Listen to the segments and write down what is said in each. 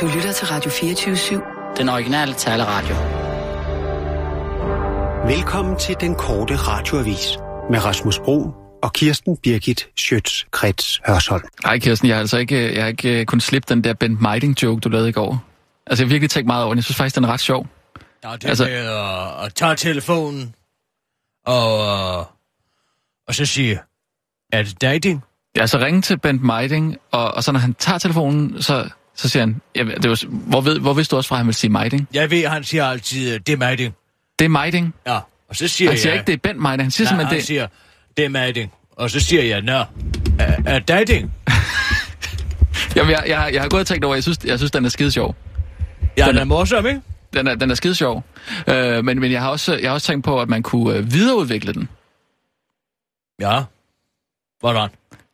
Du lytter til Radio 24-7. Den originale taleradio. Velkommen til den korte radioavis med Rasmus Bro og Kirsten Birgit Schøtz-Krets Hørsholm. Ej, Kirsten, jeg har altså ikke, jeg har ikke kunnet slippe den der Bent Meiding-joke, du lavede i går. Altså, jeg har virkelig tænkt meget over den. Jeg synes faktisk, den er ret sjov. Ja, det Altså- med at, at tage telefonen og, øh, og så sige, er det dating? Ja, så ringe til Bent Meiding, og, og så når han tager telefonen, så, så siger han, ja, det var, hvor, ved, hvor vidste du også fra, at han vil sige Meiding? Jeg ved, han siger altid, øh, det er mating. Det er Meiding. Ja, og så siger Han siger jeg... ikke, det er Bent Meiding. Han siger Nej, simpelthen han det. siger, det er mating. Og så siger jeg, nå, er, er dating? Jamen, jeg, jeg, jeg har gået og tænkt over, jeg synes, jeg synes den er skide sjov. Ja, Den den er- er morsom, ikke? Den er, den er skide sjov. Øh, men, men jeg har, også, jeg har også tænkt på, at man kunne øh, videreudvikle den. Ja. Hvordan?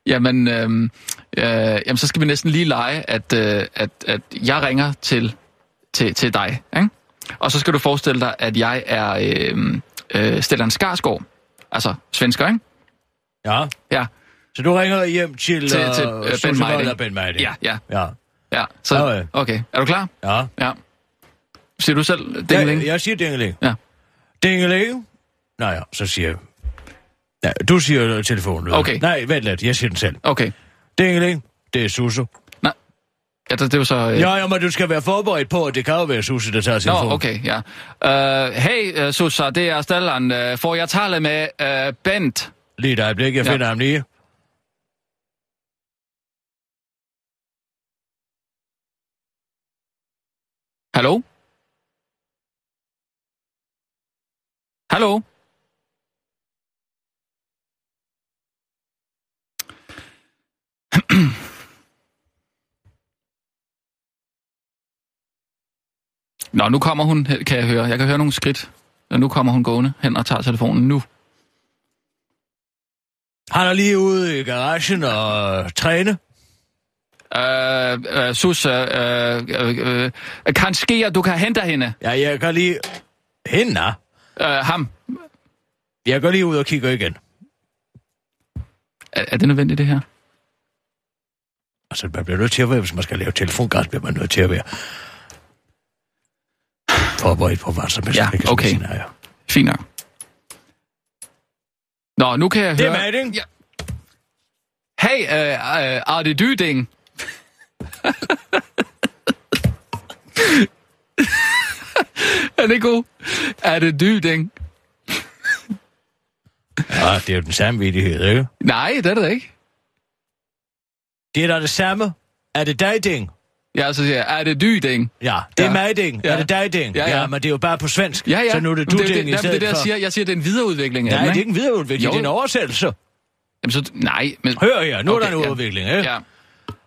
Jamen, øh, øh, jamen, så skal vi næsten lige lege, at, øh, at, at jeg ringer til, til, til dig. Ikke? Og så skal du forestille dig, at jeg er øh, øh, Stellan Skarsgård. Altså svensker, ikke? Ja. Ja, Så du ringer hjem til, Til- til, uh, øh, Ben Meiding. Ben Meiding? ja, ja, Ja. ja. Så, Ja, ja. okay, er du klar? Ja. Ja. Siger du selv Jeg, dingeling? jeg siger dingeling. Ja. Dingeling? Nej, ja, så siger jeg... Ja, du siger telefonen. Okay. Nej, vent lidt, jeg siger den selv. Okay. Dingeling, det er Susse. Nej. Ja, det, det er jo så... Øh... Ja, ja, men du skal være forberedt på, at det kan jo være Susse, der tager Nå, telefonen. okay, ja. Uh, hey, uh, Susa, det er Stellan. Uh, får jeg tale med uh, Bent? Lige et øjeblik, jeg Ja. finder ham lige. Hallo? Hallo? Nå, nu kommer hun, kan jeg høre. Jeg kan høre nogle skridt. Nu kommer hun gående hen og tager telefonen nu. Han er lige ude i garagen og træne. Øh, øh, Sus, øh, øh, øh, kan ske, at du kan hente hende. Ja, jeg kan lige... Hende? Øh, ham. Jeg går lige ud og kigger igen. Er, er det nødvendigt, det her? Altså, man bliver nødt til at være, hvis man skal lave telefongas, bliver man nødt til at være forberedt på hvad som helst. Ja, okay. scenario. Fint nok. Nå, nu kan jeg Det er høre... Mading. Ja. Hey, øh, øh, er det dyding? er det god? Er det dyding? Ja, det er jo den samme vidighed, ikke? Nej, det er det ikke. Det er da det samme. Er det dating? Jeg så siger, jeg, er det dyding? Ja, det er Ja. mading. Ja. Er det dating? Ja, ja. ja, men det er jo bare på svensk. Ja, ja. Så nu er det du det, ting i det, stedet det, det, jeg for... siger, jeg siger, det er en videreudvikling Nej, den, det er ikke? en videreudvikling, Jo. det er en oversættelse. Jamen, så, nej, men... Hør her, nu okay, er der en ja. udvikling, ikke? Ja.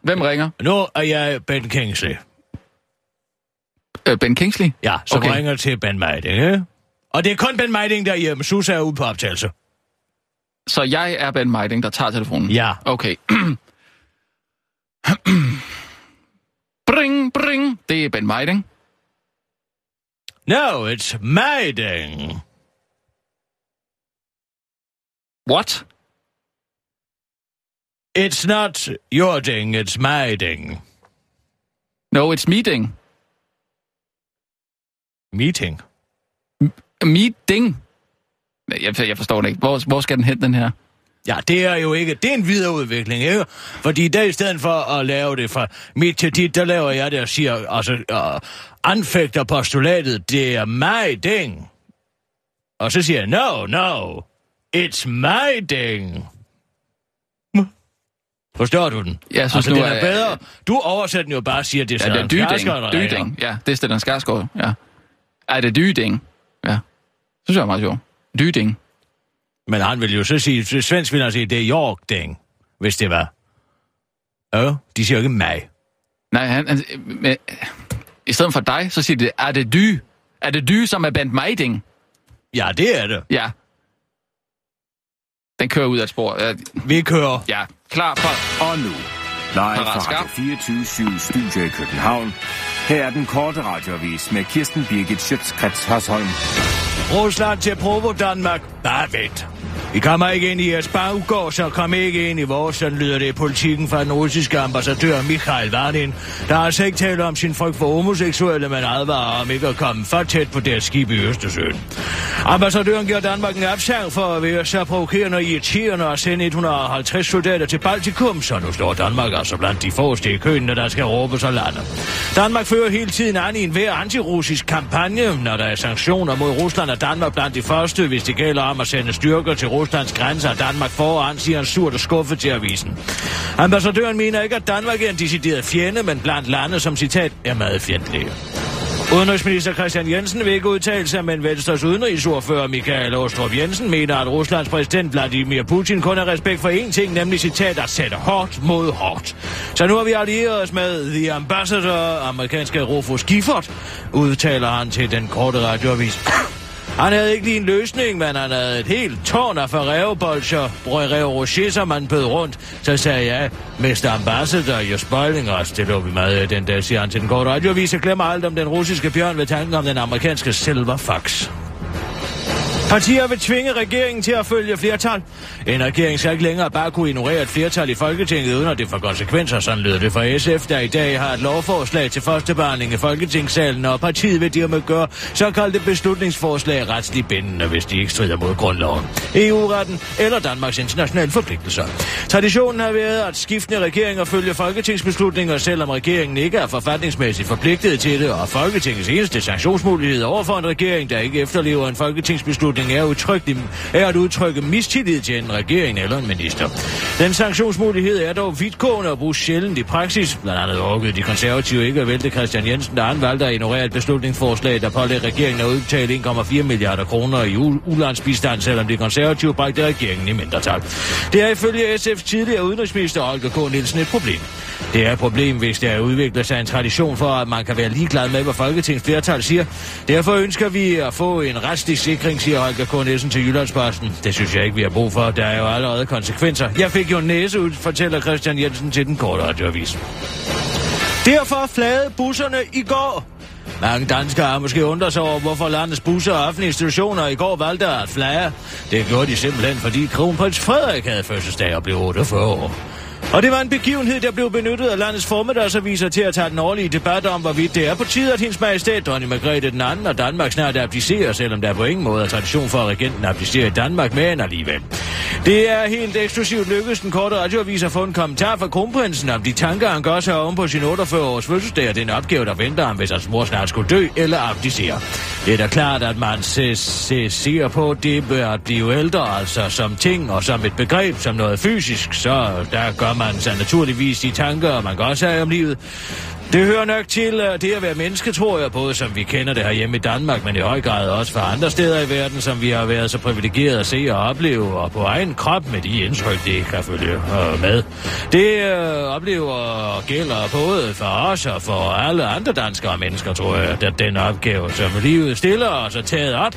Hvem ringer? Nu er jeg Ben Kingsley. Øh, ben Kingsley? Ja, som Okay. okay. ringer til Ben Meiding, ikke? Og det er kun Ben Meiding derhjemme. Susa er ude på optagelse. Så jeg er Ben Meiding, der tager telefonen? Ja. Okay. bring, bring. Det er Ben Meiding. No, it's Meiding. What? It's not your ding, it's my ding. No, it's meeting. Meeting. Meeting. Jeg, jeg forstår det ikke. Hvor, hvor skal den hen, den her? Ja, det er jo ikke... Det er en videreudvikling, ikke? Fordi der i stedet for at lave det fra mit til dit, der laver jeg det og siger, altså, uh, anfægter postulatet, det er my ding. Og så siger jeg, no, no, it's my ding. Forstår du den? Jeg synes altså, nu, den er at- bedre. Du oversætter den jo bare og siger, det er Ja, det er Søren Kjærsgaard, der. Dyding. Ja, det er Stellan Skarsgård. Ja. Er det dyding? Ja. Synes jeg er meget sjovt. Dyding. Men han vil jo så sige, svensk vil han sige, det er York ding, hvis det var. Ja, de siger jo ikke mig. Nej, han, han, men, i stedet for dig, så siger det, er det dy? Er det dy, som er Bent Meiding? Ja, det er det. Ja. Den kører ud af et spor. Ja, Vi kører. Ja, klar for... Og nu, live Parat, fra. Radio 24 Studio i København. Her er den korte radiovis med Kirsten Birgit Schøtzgrads Hasholm. Rusland til Provo Danmark. Bare vent. I kommer ikke ind i jeres baggård, så kom ikke ind i vores, sådan lyder det i politikken fra den russiske ambassadør Mikhail Varnin, der har altså ikke talt om sin frygt for homoseksuelle, men advarer om ikke at komme for tæt på deres skib i Østersøen. Ambassadøren giver Danmark en opsag for at være så provokerende og irriterende og sende 150 soldater til Baltikum, så nu står Danmark altså blandt de forreste i køen, der skal råbe sig lande. Danmark fører hele tiden an i en hver antirussisk kampagne, når der er sanktioner mod Rusland er Danmark blandt de første, hvis det gælder om at sende styrker til Rusland Ruslands grænser. Danmark foran, siger han surt og skuffet til avisen. Ambassadøren mener ikke, at Danmark er en decideret fjende, men blandt lande, som citat, er meget fjendtlige. Udenrigsminister Christian Jensen vil ikke udtale sig, men Venstres udenrigsordfører Michael Åstrup Jensen mener, at Ruslands præsident Vladimir Putin kun har respekt for én ting, nemlig citat at sætte hårdt mod hårdt. Så nu har vi allieret os med The Ambassador, amerikanske Rufus Gifford, udtaler han til den korte radioavis. Han havde ikke lige en løsning, men han havde et helt tårn af Ferrero-bolcher, Brødrev Rocher, som han bød rundt. Så sagde jeg, Mr. Ambassador, you're spoiling us. Det lå vi med den der, siger han til den korte radioavis. Jeg glemmer alt om den russiske bjørn ved tanken om den amerikanske Silver Fox. Partier vil tvinge regeringen til at følge flertal. En regering skal ikke længere bare kunne ignorere et flertal i Folketinget, uden at det får konsekvenser, sådan lyder det fra SF, der i dag har et lovforslag til førstebehandling i Folketingssalen, og partiet vil dermed gøre såkaldte beslutningsforslag retsligt bindende, hvis de ikke strider mod grundloven, EU-retten eller Danmarks internationale forpligtelser. Traditionen har været, at skiftende regeringer følger folketingsbeslutninger, selvom regeringen ikke er forfatningsmæssigt forpligtet til det, og Folketingets eneste sanktionsmulighed overfor en regering, der ikke efterlever en folketingsbeslutning, er, udtrykkelig, er at udtrykke mistillid til en regering eller en minister. Den sanktionsmulighed er dog vidtgående og bruges sjældent i praksis. Blandt andet orkede de konservative ikke at vælte Christian Jensen, der han valgte at ignorere et beslutningsforslag, der pålægger regeringen at udbetale 1,4 milliarder kroner i ulandsbistand, selvom de konservative bragte regeringen i mindretal. Det er ifølge SF tidligere udenrigsminister Olga K. Nielsen et problem. Det er et problem, hvis der udvikler sig en tradition for, at man kan være ligeglad med, hvad Folketingets flertal siger. Derfor ønsker vi at få en retslig sikring, siger Holger K. Nielsen til Jyllandsposten. Det synes jeg ikke, vi har brug for. Der er jo allerede konsekvenser. Jeg fik jo en næse ud, fortæller Christian Jensen til den korte radioavis. Derfor flade busserne i går. Mange danskere har måske undret sig over, hvorfor landets busser og offentlige institutioner i går valgte at flage. Det gjorde de simpelthen, fordi kronprins Frederik havde fødselsdag og blev 48 år. Og det var en begivenhed, der blev benyttet af landets formiddagsaviser til at tage den årlige debat om, hvorvidt det er på tide, at hendes majestæt, dronning Margrethe den anden og Danmark snart abdicerer, selvom der på ingen måde er tradition for, at regenten abdicerer i Danmark, men alligevel. Det er helt eksklusivt lykkedes den korte radioavis at få en kommentar fra kronprinsen om de tanker, han gør sig om på sin 48-års fødselsdag, og den opgave, der venter ham, hvis hans mor snart skulle dø eller abdicere. Det er da klart, at man se, se, ser på det at blive ældre, altså som ting og som et begreb, som noget fysisk, så der gør man sig naturligvis de tanker, man gør sig om livet. Det hører nok til uh, det at være menneske, tror jeg, både som vi kender det her hjemme i Danmark, men i høj grad også fra andre steder i verden, som vi har været så privilegeret at se og opleve, og på egen krop med de indtryk, det kan følge uh, med. Det uh, oplever og gælder både for os og for alle andre danskere og mennesker, tror jeg, at den opgave, som livet stiller os og taget op,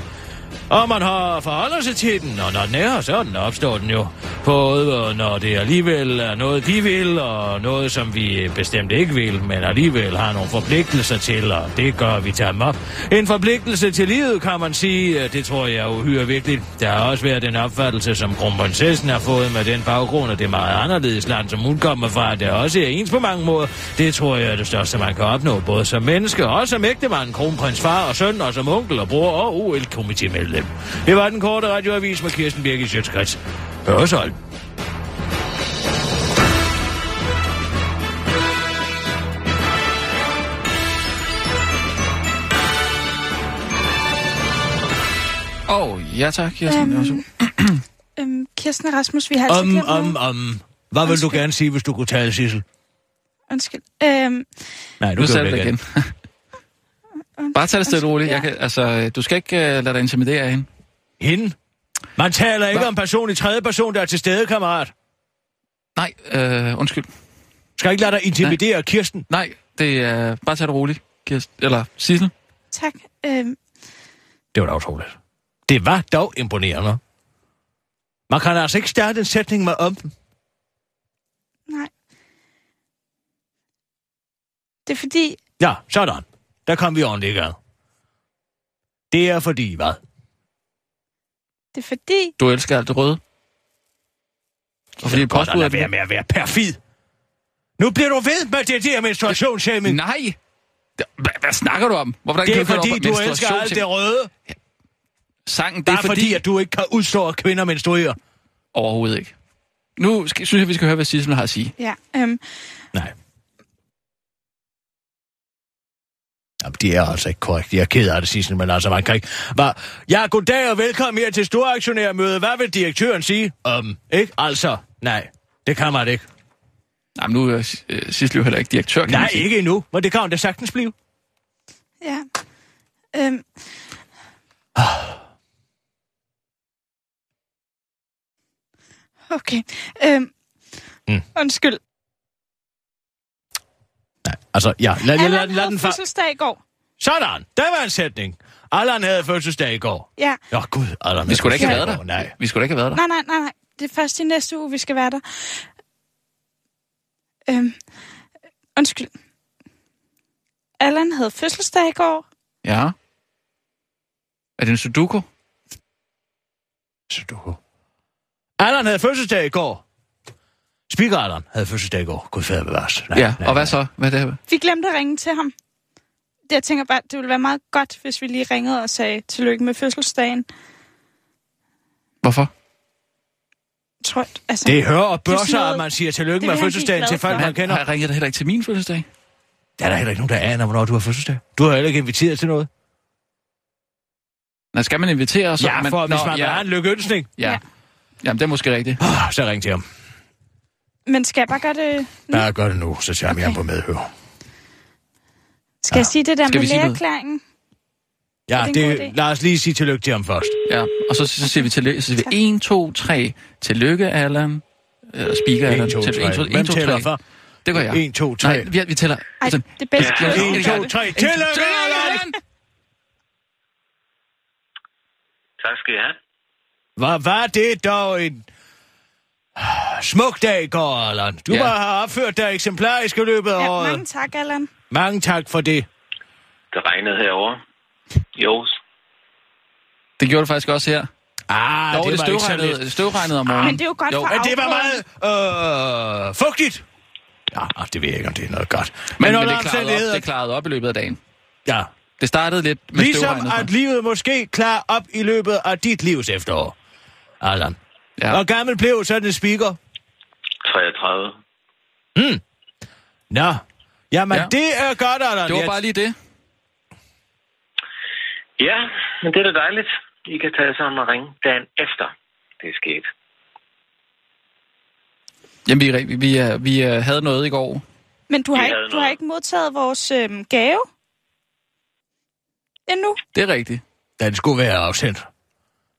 og man har forholdt sig til den, og når den er sådan opstår den jo. Både øh, når det alligevel er noget, de vil, og noget, som vi bestemt ikke vil, men alligevel har nogle forpligtelser til, og det gør vi til dem op. En forpligtelse til livet, kan man sige, det tror jeg er uhyre vigtigt. Der har også været den opfattelse, som kronprinsessen har fået med den baggrund, og det meget anderledes land, som hun kommer fra, det også er ens på mange måder. Det tror jeg er det største, man kan opnå, både som menneske og som ægtemand, kronprins far og søn, og som onkel og bror og OL-komitémedlem. Det var den korte radioavis med Kirsten Birk i Sjøtskrets. Hørsholm. Åh, oh, ja tak, Kirsten. Øhm, øhm, Kirsten og Rasmus, vi har altså Om, glemt om, noget. om. Hvad vil du Undskyld. gerne sige, hvis du kunne tale, Sissel? Undskyld. Øhm, Nej, Nu gør sagde du du det igen. Bare tag det stille roligt. Jeg kan, altså, du skal ikke uh, lade dig intimidere af hende. Hende? Man taler ikke Hva? om person i tredje person, der er til stede, kammerat. Nej, øh, undskyld. Skal ikke lade dig intimidere, Nej. Kirsten. Nej, det er... bare tag det roligt, Kirsten. Eller Sissel. tak. Øhm, Det var da utroligt. Det var dog imponerende. Man kan altså ikke starte en sætning med om. nej. Det er fordi, Ja, sådan. Der kom vi ordentligt i gang. Det er fordi, hvad? det er fordi, Du elsker alt det røde. Og fordi postbud at lade være med at være perfid. Nu bliver du ved med det der menstruationsshaming. Nej! Hvad, hvad snakker du om? Hvorfor Det er fordi, du elsker alt det røde. Sangen, det er fordi... fordi, at du ikke kan udstå, at kvinder menstruerer. Overhovedet ikke. Nu skal, synes jeg, vi skal høre, hvad Sissel har at sige. Ja, øhm, Nej. Jamen, det er altså ikke korrekt. Jeg er ked af det, Sissel, men altså, man kan ikke... Hva? Ja, goddag og velkommen her til storaktionærmødet. Hvad vil direktøren sige? Um, ikke? Altså, nej. Det kan man ikke. Nej, men nu er øh, Sissel jo heller ikke direktør, kan man Nej, sige. ikke endnu, men det kan hun da sagtens blive. ja. Øhm. Okay. Øhm. Mm. Undskyld. Nej, altså, ja, lad, lad, lad, lad havde den fa- fødselsdag i går. Sådan, der var en sætning. Allan havde fødselsdag i går. Ja. Nå, gud, Allan Vi skulle da ikke have været der. Nej. Vi skulle da ikke have været der. Nej, nej, nej, nej. Det er først i næste uge, vi skal være der. Øhm. Undskyld. Allan havde fødselsdag i går. Ja. Er det en sudoku? Så du... Allan havde fødselsdag i går. Speaker Allan havde fødselsdag i går. Gud fader bevares. Nej, Ja, nej, og hvad nej. så? Hvad er det? Vi glemte at ringe til ham. Jeg tænker bare, det ville være meget godt, hvis vi lige ringede og sagde tillykke med fødselsdagen. Hvorfor? Tror jeg, altså, Det hører og bør er sig, at man siger tillykke med fødselsdagen til folk, man Han, kender. han ringer da heller ikke til min fødselsdag. Der er der heller ikke nogen, der aner, hvornår du har fødselsdag. Du har heller ikke inviteret til noget. Nå, skal man invitere os? Ja, for hvis man vil ja, en lykkeønskning, ja. Ja. Jamen, det er måske rigtigt. ah, så ring til ham. Men skal jeg bare gøre det nu? Bare gør det nu, så tager Okay. ham på medhør. Skal jeg sige det der Skal med lægeerklæringen? Ja, Er det det, lad os lige sige tillykke til ham først. Ja, og så, så siger vi tillykke. Så siger vi 1, 2, 3. Tillykke, Allan. Eller speaker, 1, Allan. 2, Til- 3. 1, 2, Hvem 1, 2, tæller 3. for? Det gør jeg. 1, 2, 3. Nej, vi, vi tæller. Ej, sådan. det bedste. Ja, Ja, 1, 2, 3. Tillykke, Allan! Tak skal I have. Hvad var det dog en smuk dag i går, Allan? Du Ja. bare har opført dig eksemplarisk i løbet af Ja, året. mange tak, Allan. Mange tak for det. Det regnede herovre. Jo, Det gjorde det faktisk også her. Ah, Jo, det, det, støvregnede, det støvregnede om morgenen. Men det er jo godt jo. for Men det var meget øh, fugtigt. Ja, ah, det ved jeg ikke, om det er noget godt. Men, Men, men det, klarede op, det klarede op i løbet af dagen. Ja, Det startede lidt med ligesom støvregnet. at livet måske klarer op i løbet af dit livs efterår. Allan. Ja. Hvor gammel blev sådan en speaker? 33. Nå, jamen Ja. det er godt, Allan. Det var bare lige det. Ja, men det er da dejligt. I kan tage sammen og ringe dagen efter det er sket. Jamen, vi, vi, vi, vi havde noget i går. Men du har, Vi ikke, du har ikke modtaget vores øhm, gave? Endnu? Det er rigtigt. Den skulle være afsendt.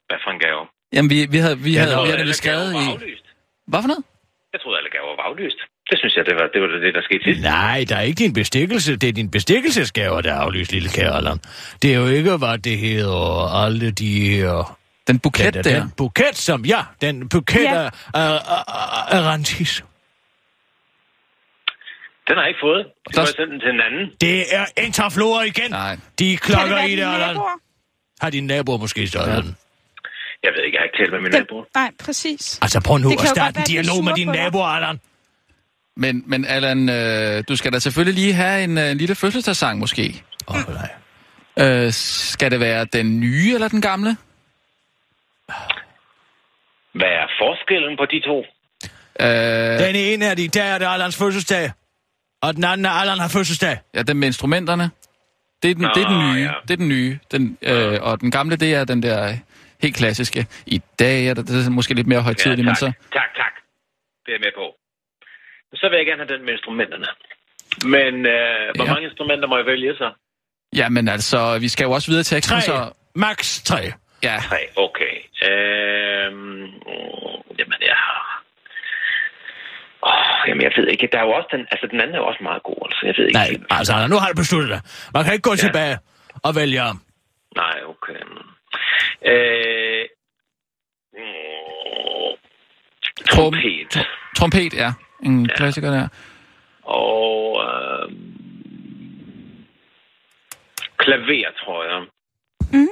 Hvad for en gave? Jamen, vi, vi havde, vi havde, var vi havde skrevet var i... Hvad for noget? Jeg troede, alle gaver var aflyst. Det synes jeg, det var det, var det der skete sidst. Nej, der er ikke din bestikkelse. Det er din bestikkelsesgave, der er aflyst, lille kære Allan. Det er jo ikke, hvad det hedder, alle de her... Den buket den, der. den buket, som... Ja, den buket Ja. ja. af, af, af, af rantis. Den har jeg ikke fået. Må jeg sende den til en anden. Det er Interflora igen. Nej. De det klokker i det, Allan. Har dine naboer måske stået ja. den? Jeg ved ikke, jeg har ikke talt med min Den, nabo. nej, præcis. Altså, prøv nu Det at starte en dialog med dig. naboer, Allan. Men, men Allan, øh, du skal da selvfølgelig lige have en, øh, en lille fødselsdagssang måske. Åh, oh, nej. Øh, skal det være den nye eller den gamle? Hvad er forskellen på de to? Øh, Den ene er de, der er det Allans fødselsdag. Og den anden er Allan har fødselsdag. ja, den med instrumenterne. Det er den, Nå, det er den nye. ja. Det er den nye. Den, øh, og den gamle, det er den der helt klassiske. I dag er det, det er måske lidt mere højtidligt, men tak. så... tak, tak. Det er med på. Så vil jeg gerne have den med instrumenterne. Men øh, hvor Ja. mange instrumenter må jeg vælge så? Ja, men altså, vi skal jo også videre til teksten, Tre. så... Max tre. Ja, Tre, okay. Øhm, jamen, jeg har... Oh, jamen, jeg ved ikke. Der er jo også den... Altså, den anden er jo også meget god, altså. Jeg ved ikke. Nej, altså, nu har du besluttet dig. Man kan ikke gå Ja. ja. tilbage og vælge om. Nej, okay. Øh, trompet. Trompet, ja. En ja. klassiker der. Og øh, klaver, tror jeg. Mm.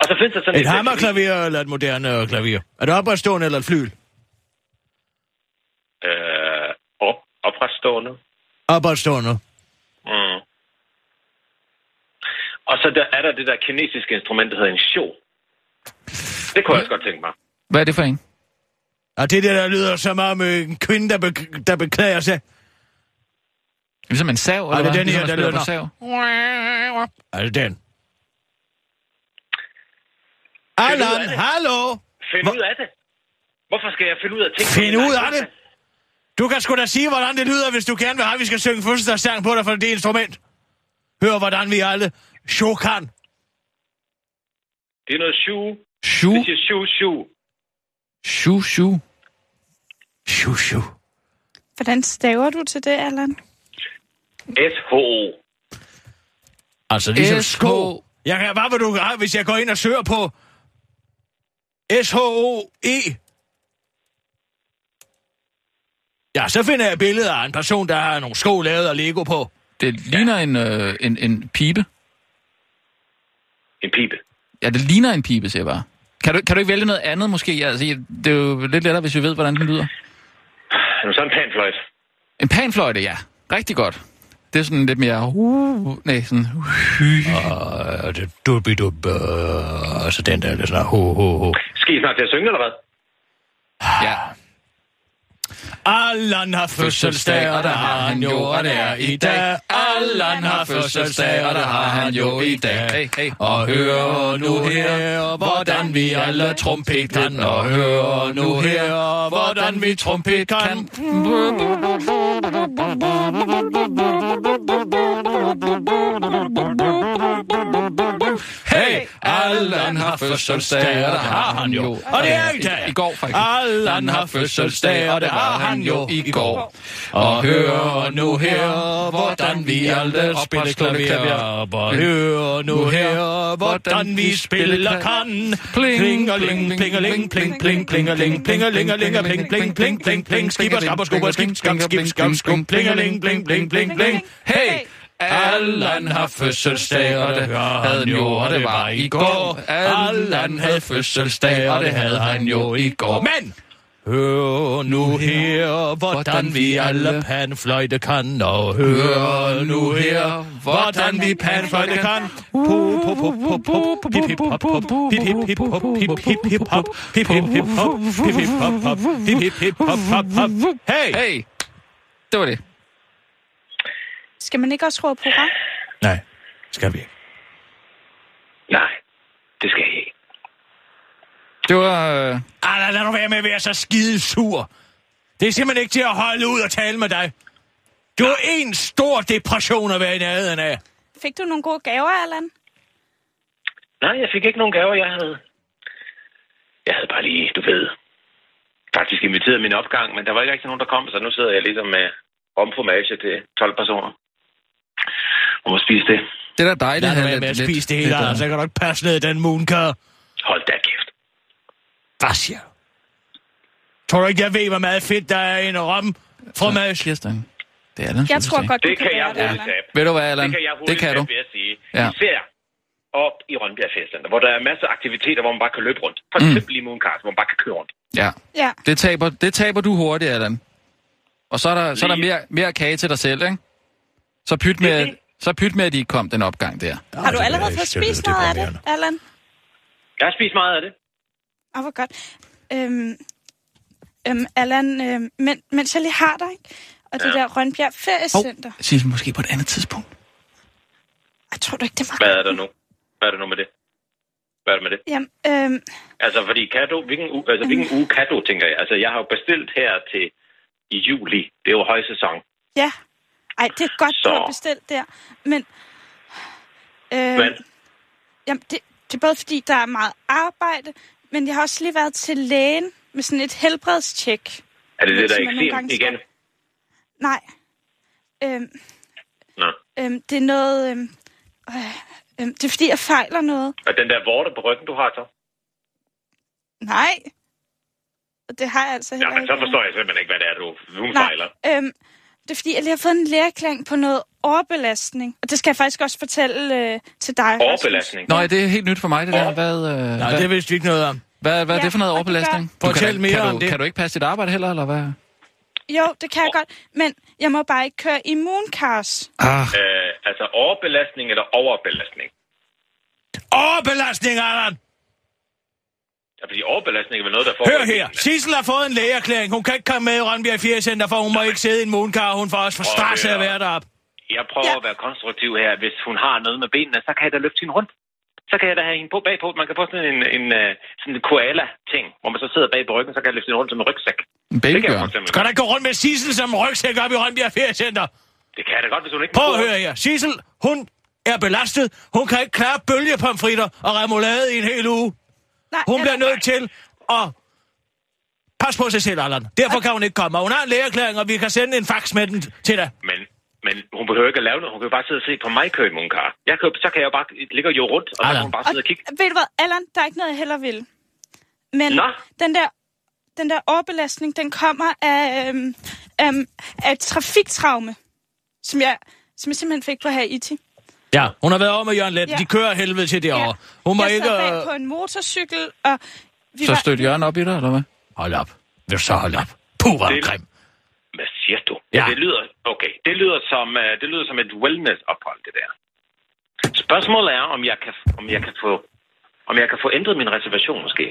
Og så findes der sådan et... Et hammerklaver eller et moderne øh, klaver? Er det opretstående eller et flyl? Øh, op, opretstående. Opretstående? Mm. Og så der, er der det der kinesiske instrument, der hedder en show. Det kunne jeg også godt tænke mig. Hvad er det for en? Og det der, der lyder som om øh, en kvinde, der, be- der beklager sig. Ligesom en sav, eller det er hvad? den her, ligesom, der lyder- på sav. Er det den? Allan, det. hallo! Find ud af det. Hvorfor skal jeg finde ud af ting? Find ud af det! Du kan sgu da sige, hvordan det lyder, hvis du gerne vil have, at vi skal synge fødselsdagssang på dig for det instrument. Hør, hvordan vi alle chokan. Det er noget shoe. Shu, Det siger shoe, shoe. shu, shu. Shu, shu. Hvordan staver du til det, Allan? S-H-O. Altså ligesom SH. sko. Jeg kan, hvad vil du gøre, hvis jeg går ind og søger på S-H-O-E? Ja, så finder jeg billeder af en person, der har nogle sko lavet af Lego på. Det ligner en, øh, en, en pibe. En pibe. Ja, det ligner en pibe, siger jeg bare. Kan du, kan du ikke vælge noget andet måske? Altså, det er jo lidt lettere, hvis vi ved, hvordan den lyder. Er du sådan en panfløjt? En panfløjte, ja. Rigtig godt. Det er sådan lidt mere... Uh, nej, sådan... Uh, Og det dubbi dub, øh, altså den der, der sådan ho, ho, ho. Skal I snart til at synge, eller hvad? ja. Allan har fødselsdag, og der har han jo, og det er i dag. Allan har fødselsdag, og der har han jo i dag. Hey, hey. Og hør nu her, hvordan vi alle trompet kan. Og hør nu her, hvordan vi trompet kan. Allan har fødselsdag, og det har han jo. Og det er i dag. I går, faktisk. Allan har fødselsdag, og det har han jo i går. Og hør nu her, hvordan vi alle spiller klaver. Hør nu her, hvordan vi spiller kan. Plingeling, plingeling, pling, pling, plingeling, plingelingeling, pling, pling, pling, pling, pling, skipper, skapper, skubber, skip, skab, skip, skab, skum, plingeling, pling, pling, pling, pling. Hey! Allan har fødselsdag, og det havde han jo, og det var i går. Allan havde fødselsdag, og det havde han jo i går. Men! Hør nu her, hvordan vi alle panfløjte kan, og hør nu her, hvordan vi panfløjte kan. Hey! Hey, det var det. Skal man ikke også råbe hurra? Nej, skal vi ikke. Nej, det skal jeg ikke. Det var... Øh, Ej, lad nu være med at være så skide sur. Det er simpelthen ikke til at holde ud og tale med dig. Du er en stor depression at være i nærheden af. Fik du nogle gode gaver, Allan? Nej, jeg fik ikke nogen gaver. Jeg havde, jeg havde bare lige, du ved, faktisk inviteret min opgang, men der var ikke rigtig nogen, der kom, så nu sidder jeg ligesom med omformage til 12 personer. Og må spise det. det er da dejligt. Lad være med at spise det hele, altså. Så kan du ikke passe ned i den moonkar. Hold da kæft. Hvad siger du? Tror du ikke, jeg ved, hvor meget fedt der er i en rom? Fromage. Kirsten, det er den Jeg tror godt, du Det kan jeg være det, tabe. Ved du hvad, Allan? Det kan jeg Det hurtigt kan du. vil jeg sige. Ja. Ja. Især op i Rønbjerg Festcenter, hvor der er masser af aktiviteter, hvor man bare kan løbe rundt. For Mm. eksempel i Mooncars, hvor man bare kan køre rundt. Ja, Ja. det taber, det taber du hurtigt, Allan. Og så er der, så er der mere, mere kage til dig selv, ikke? Så pyt med, Det at, det. Så pyt med, at de ikke kom den opgang der. Har du allerede fået spist noget af det, Allan? Jeg har spist meget af det. Åh, hvor godt. Øhm, øhm, Allan, øhm, men, mens jeg lige har dig, ikke? og det Ja. der Rønbjerg Feriecenter. Oh. Sig måske på et andet tidspunkt. Jeg tror du ikke, det var... Hvad er der nu? Hvad er der nu med det? Hvad er der med det? Jamen, øhm, Altså, fordi kan du, hvilken, uge, altså, hvilken uge kan du, tænker jeg? Altså, jeg har jo bestilt her til i juli. Det er jo højsæson. ja. Ej, det er godt, Så. du har bestilt der. Men... Øhm, Men Jamen, det, det er både fordi, der er meget arbejde, men jeg har også lige været til lægen med sådan et helbredstjek. er det det, der er eksem igen? Nej. Øhm, Nå. øhm, det er noget... Øhm, øh, øhm, det er fordi, jeg fejler noget. Og den der vorte på ryggen, du har så? Nej. Det har jeg altså heller Ja, men så forstår jeg simpelthen ikke, hvad det er, du hun Nej, fejler. øhm, det er fordi, jeg lige har fået en læreklang på noget overbelastning. Og det skal jeg faktisk også fortælle øh, til dig. Overbelastning. Nå, ja, det er helt nyt for mig, det der. Hvad, øh, Nej, hvad, det vidste vi ikke noget om. hvad, hvad er Ja, det for noget gør- overbelastning? Du Fortæl kan, mere kan om du, det. Kan du ikke passe dit arbejde heller, eller hvad? Jo, det kan jeg godt, men jeg må bare ikke køre immuncars. Ah, Øh, altså overbelastning eller overbelastning? Overbelastning, Allan! Ja, fordi overbelastning er vel noget, der får... Hør her. Sissel har fået en lægeerklæring. Hun kan ikke komme med i Rønbjerg 4 Center, for hun må ikke sidde i en moonkar. Hun får også for stress af at være deroppe. Jeg prøver Ja. at være konstruktiv her. Hvis hun har noget med benene, så kan jeg da løfte hende rundt. Så kan jeg da have hende på bagpå. Man kan få sådan en, en, øh, sådan en koala-ting, hvor man så sidder bag på ryggen, så kan jeg løfte hende rundt som en rygsæk. en kan babybjørn. der ikke gå rundt med Sissel som rygsæk op i Rønbjerg 4 Center? Det kan jeg da godt, hvis hun ikke Prøv at gå. høre her. Sissel, hun er belastet. Hun kan ikke klare bølgepomfritter og remoulade i en hel uge. Nej, Hun bliver nødt til at passe på sig selv, Allan. Derfor kan hun ikke komme. Og hun har en lægeerklæring, og vi kan sende en fax med den til dig. Men, men hun behøver ikke at lave noget. Hun kan jo bare sidde og se på mig køre i munkar. Jeg kan, så kan jeg jo bare ligge jo rundt, og så Allan. kan hun bare sidde og kigge. Ved du hvad, Allan, der er ikke noget, jeg heller vil. Men Nå. den der, den der overbelastning, den kommer af, øhm, øhm, af et trafiktraume, som jeg, som jeg simpelthen fik på Haiti. Ja, hun har været over med Jørgen Let. Ja. De kører helvede til derovre. Hun må jeg ikke... sad bag øh, på en motorcykel, og vi Så var... stødte Jørgen op i dig, eller hvad? Hold op. Vil så hold op. Puh, hvor du Det- grim. Hvad siger du? Ja. Det lyder, okay, det lyder som, uh, det lyder som et wellness-ophold, det der. Spørgsmålet er, om jeg kan, om jeg kan få, om jeg kan få ændret min reservation måske.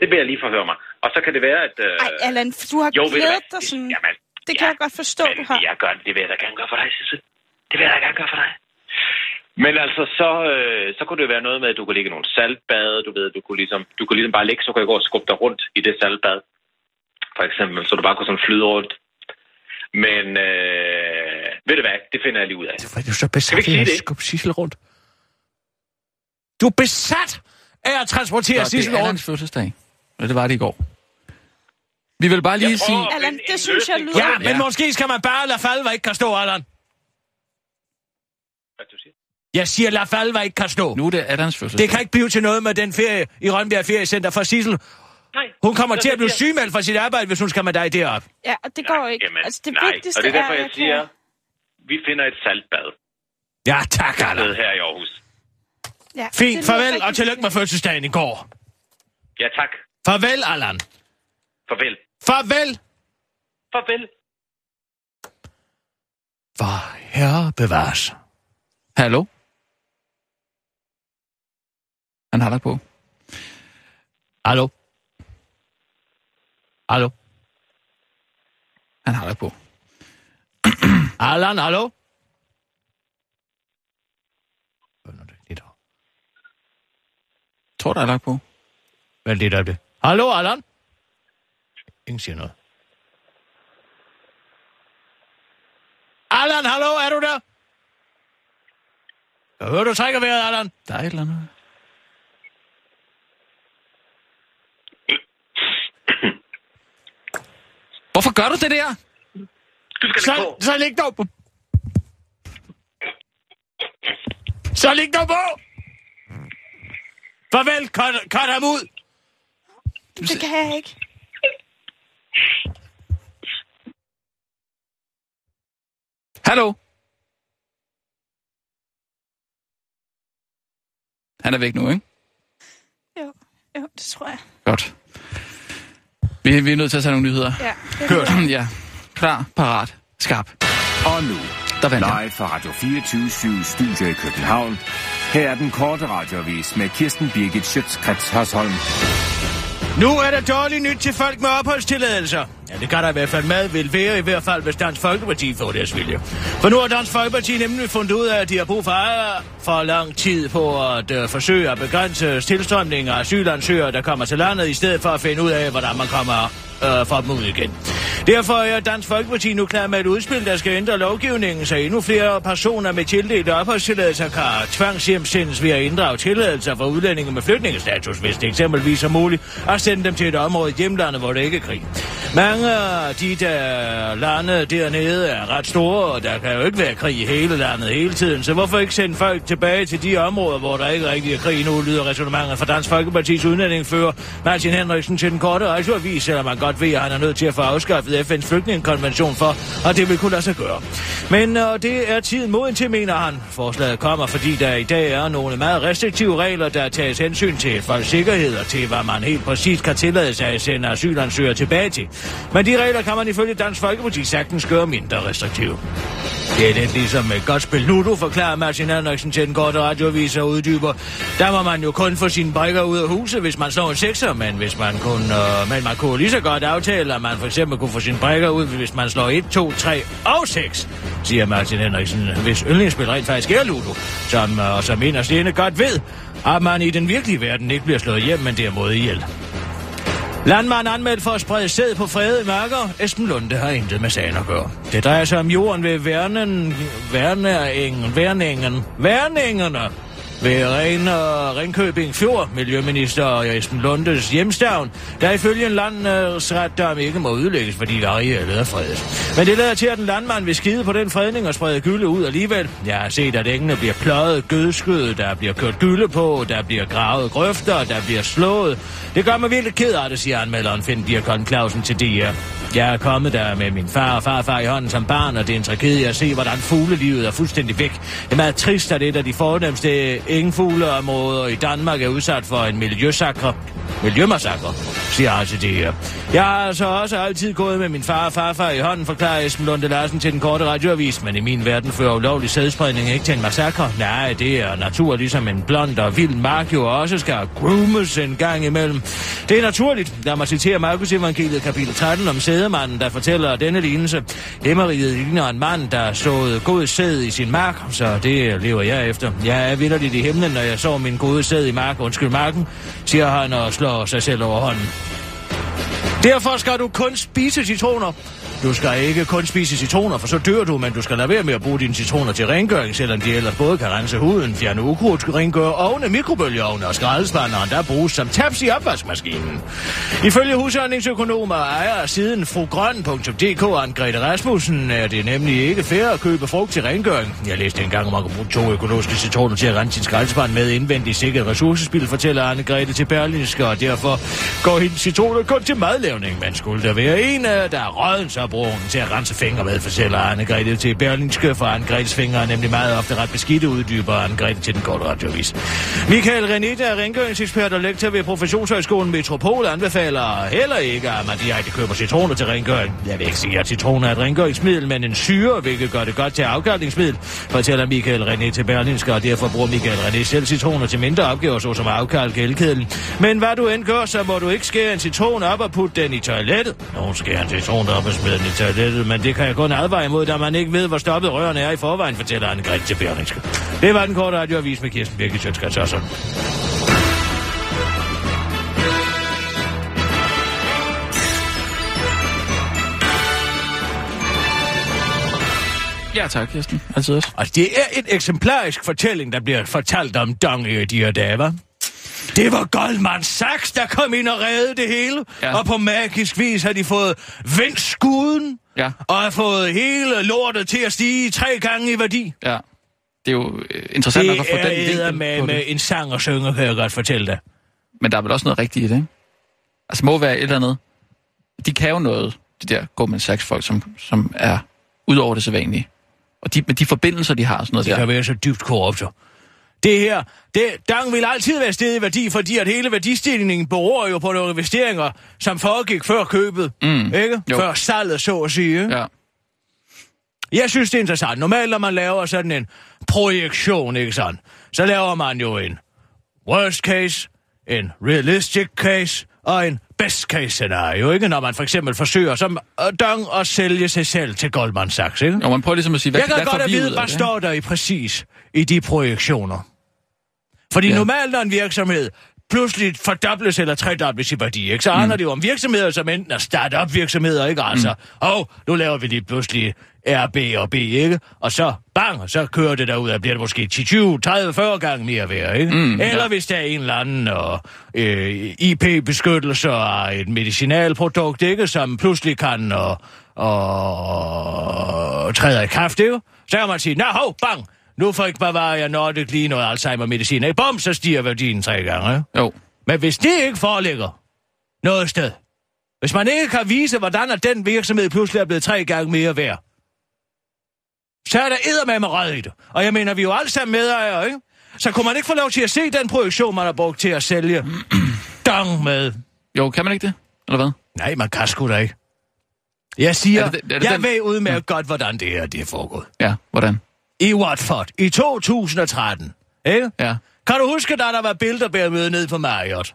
Det vil jeg lige forhøre mig. Og så kan det være, at... Uh, Ej, Allan, du har jo, glædet dig sådan... Jamen, Det kan jeg godt forstå, men du har. Jeg gør det, det vil jeg da gerne gøre for dig, Sisse. Det vil jeg da gerne gøre for dig. Men altså, så, øh, så kunne det være noget med, at du kunne ligge i nogle saltbade, du ved, du kunne ligesom, du kunne ligesom bare ligge, så kunne jeg gå og skubbe dig rundt i det saltbad. For eksempel, så du bare kunne sådan flyde rundt. Men øh, ved du hvad, det finder jeg lige ud af. Hvad er du så besat ikke sige af at det? skubbe Sissel rundt? Du er besat af at transportere det Sissel er rundt. Allans fødselsdag. Og det var det i går. Vi vil bare lige Jeg sige... Allan, det synes jeg lyder- Ja, det. men Ja. måske skal man bare lade falde, hvad ikke kan stå, Allan. Hvad du siger? Jeg siger, lad falde, hvad ikke kan stå. Nu er det Allans fødselsdag. Det kan ikke blive til noget med den ferie i Rønbjerg Feriecenter for Sissel. Nej. Hun kommer til at blive sygemeldt for sit arbejde, hvis hun skal med dig derop. Ja, og det går ikke. Jamen, altså, det nej. vigtigste og det er derfor, at jeg siger, vi finder et saltbad Ja, tak, Allan. her i Aarhus. Ja, Fint, farvel, og tillykke med fødselsdagen i går. Ja, tak. Farvel, Allan. Farvel. Farvel. Farvel. For herre bevares. Hallo? Han har lagt på. Hallo? Hallo? Han har lagt på. Allan, hallo? Tror der er lagt på? Vent lidt øjeblik. Hallo, Allan? Ingen siger noget. Allan, hallo, er du der? Jeg hører, du trækker vejret, Allan. Der er et eller andet. Hvorfor gør du det der? Du skal lægge på. Så, så læg dog på. Så læg dog på! Farvel, cut, cut ham ud. Det kan jeg ikke. Hallo? Han er væk nu, ikke? Jo, jo, det tror jeg. Godt. Vi, vi er nødt til at tage nogle nyheder. Ja, det Kør. lyder- ja. Klar, parat, skarp. Og nu, Der vandt jeg. live fra Radio 24 Studio i København. Her er den korte radiovis med Kirsten Birgit Schøtzgrads Hasholm. Nu er der dårligt nyt til folk med opholdstilladelser. Ja, det kan der i hvert fald meget vil være, i hvert fald hvis Dansk Folkeparti får deres vilje. For nu har Dansk Folkeparti nemlig fundet ud af, at de har brug for, for lang tid på at uh, forsøge at begrænse tilstrømningen af asylansøgere, der kommer til landet, i stedet for at finde ud af, hvordan man kommer uh, for dem ud igen. Derfor er Dansk Folkeparti nu klar med et udspil, der skal ændre lovgivningen, så endnu flere personer med tildelt opholdstilladelser kan tvangshjemsendes ved at inddrage tilladelser for udlændinge med flygtningestatus, hvis det eksempelvis er muligt at sende dem til et område i hjemlandet, hvor der ikke er krig. Mange af de der lande dernede er ret store, og der kan jo ikke være krig i hele landet hele tiden, så hvorfor ikke sende folk tilbage til de områder, hvor der ikke rigtig er krig nu, lyder resonemanget fra Dansk Folkepartis udlændingefører Martin Henriksen til den korte radioavis, selvom man godt ved, at han er nødt til at få afskaffet afskaffet FN's flygtningekonvention for, og det vil kunne lade sig gøre. Men øh, det er tiden moden til, mener han. Forslaget kommer, fordi der i dag er nogle meget restriktive regler, der tages hensyn til folks sikkerhed og til, hvad man helt præcis kan tillade sig at sende asylansøgere tilbage til. Men de regler kan man ifølge Dansk Folkeparti sagtens gøre mindre restriktive. Det er lidt ligesom et godt spil Ludo, forklarer Martin Andersen til den korte radioavis og uddyber. Der må man jo kun få sine brækker ud af huset, hvis man slår en sekser, men hvis man kun, øh, men man kunne lige så godt aftale, at man for eksempel kunne få sine brækker ud, hvis man slår 1, 2, 3 og 6, siger Martin Henriksen, hvis yndlingsspil rent faktisk er Ludo, som, øh, og som en af stene godt ved, at man i den virkelige verden ikke bliver slået hjem, men derimod ihjel. Landmand anmeldt for at sprede sæd på fredede mørker. Esben Lunde har intet med sagen at gøre. Det drejer sig om jorden ved Værnen, Værneringen, Værningen, Værningerne ved Ren og Ringkøbing Fjord, Miljøminister Esben Lundes hjemstavn, der ifølge en landsretdom ikke må ødelægges, fordi arealet er fredet. Men det lader til, at en landmand vil skide på den fredning og sprede gylde ud alligevel. Jeg har set, at engene bliver pløjet, gødskødet, der bliver kørt gylde på, der bliver gravet grøfter, der bliver slået. Det gør mig virkelig ked af det, siger anmelderen Finn Dirkon Clausen til DR. Jeg er kommet der med min far og farfar i hånden som barn, og det er en tragedie at se, hvordan fuglelivet er fuldstændig væk. Det er meget trist, at et af de fornemmeste engfugleområder i Danmark er udsat for en miljøsakre. Miljømassakre, siger jeg til det her. Jeg har altså også altid gået med min far og farfar i hånden, forklarer Esben Lunde Larsen til den korte radioavis, men i min verden fører ulovlig sædspredning ikke til en massakre. Nej, det er natur, ligesom en blond og vild mark jo også skal groomes en gang imellem. Det er naturligt. Lad mig citere Markus Evangeliet kapitel 13 om sædemanden, der fortæller denne lignelse. Himmeriget ligner en mand, der såede god sæd i sin mark, så det lever jeg efter. Jeg er vidderligt i himlen, når jeg så min gode sæd i mark, undskyld marken, siger han og slår sig selv over hånden. Derfor skal du kun spise citroner. Du skal ikke kun spise citroner, for så dør du, men du skal lade være med at bruge dine citroner til rengøring, selvom de ellers både kan rense huden, fjerne ukrudt, rengøre ovne, mikrobølgeovne og skraldespanderen, der bruges som taps i opvaskemaskinen. Ifølge husholdningsøkonomer og ejer siden frugrøn.dk Anne-Grethe Rasmussen er det nemlig ikke fair at købe frugt til rengøring. Jeg læste engang, om man kan bruge to økologiske citroner til at rense sin skraldespand med indvendig sikkert ressourcespil, fortæller Anne-Grethe til Berlinske, og derfor går hendes citroner kun til madlavning. Men skulle der være en, øh, der er rødden, så bruger hun til at rense fingre med, fortæller Anne-Grethe til Berlinske, for Anne-Gretes fingre er nemlig meget ofte ret beskidte, uddyber Anne-Grethe til den korte radiovis. Michael René, der er rengøringsekspert og lektor ved Professionshøjskolen Metropol, anbefaler heller ikke, at man direkte køber citroner til rengøring. Jeg vil ikke sige, at citroner er et rengøringsmiddel, men en syre, hvilket gør det godt til afkalkningsmiddel, fortæller Michael René til Berlinske, og derfor bruger Michael René selv citroner til mindre opgaver, såsom at gældkedlen. Men hvad du end gør, så må du ikke skære en citron op og putte den i toilettet. Nogen skærer en citron op og smider den i toilettet, men det kan jeg kun advare imod, da man ikke ved, hvor stoppet rørene er i forvejen, fortæller Anne Gret til Berlingske. Det var den korte radioavis med Kirsten Birgit Sjøtskrets også. Ja tak, Kirsten. Altid også. Og det er et eksemplarisk fortælling, der bliver fortalt om Dong i de her dage, hva'? Det var Goldman Sachs, der kom ind og reddede det hele. Ja. Og på magisk vis har de fået vendt skuden. Ja. Og har fået hele lortet til at stige tre gange i værdi. Ja. Det er jo øh, interessant nok at få den det vinkel med, på med det. en sang og synger, kan jeg godt fortælle dig. Men der er vel også noget rigtigt i det, ikke? Altså må være et eller andet. De kan jo noget, de der Goldman Sachs folk, som, som er ud over det sædvanlige. Og de, med de forbindelser, de har og sådan noget Det der. kan være så dybt korrupter. Det her, det, Dang vil altid være stedet i værdi, fordi at hele værdistigningen beror jo på nogle investeringer, som foregik før købet. Mm. Ikke? Jo. Før salget, så at sige. Ja. Jeg synes, det er interessant. Normalt, når man laver sådan en projektion, ikke sådan, så laver man jo en worst case, en realistic case og en best case scenario, ikke? Når man for eksempel forsøger som øh, dong at sælge sig selv til Goldman Sachs, ikke? Og man prøver ligesom at sige, hvad, Jeg kan hvad godt at vide, hvad det? står der i præcis i de projektioner. Fordi ja. normalt, når en virksomhed pludselig fordobles eller tredobles i værdi, ikke? så Mm. handler det jo om virksomheder, som enten er start-up virksomheder, ikke? Altså, Mm. og nu laver vi lige pludselig R, B og B, ikke? Og så, bang, så kører det derud, og bliver det måske 10, 20, 30, 40 gange mere værd, ikke? Mm, eller ja. hvis der er en eller anden og, øh, IP-beskyttelse af et medicinalprodukt, ikke? Som pludselig kan og, og træder i kraft, ikke? Så kan man sige, nå, hov, bang, nu får ikke bare jeg Nordic lige noget Alzheimer-medicin, ikke? Bum, så stiger værdien tre gange? Jo. Men hvis det ikke foreligger noget sted, Hvis man ikke kan vise, hvordan at den virksomhed pludselig er blevet tre gange mere værd, så er der eddermame med i det. Og jeg mener, vi er jo alle sammen medejere, ikke? Så kunne man ikke få lov til at se den projektion, man har brugt til at sælge dong med? Jo, kan man ikke det? Eller hvad? Nej, man kan sgu da ikke. Jeg siger, Er det er det jeg den- ved udmærket godt, hvordan det her det er foregået. Ja, hvordan? I Watford i 2013. Ikke? Ja. Kan du huske, da der var bilderbærmøde ned på Marriott?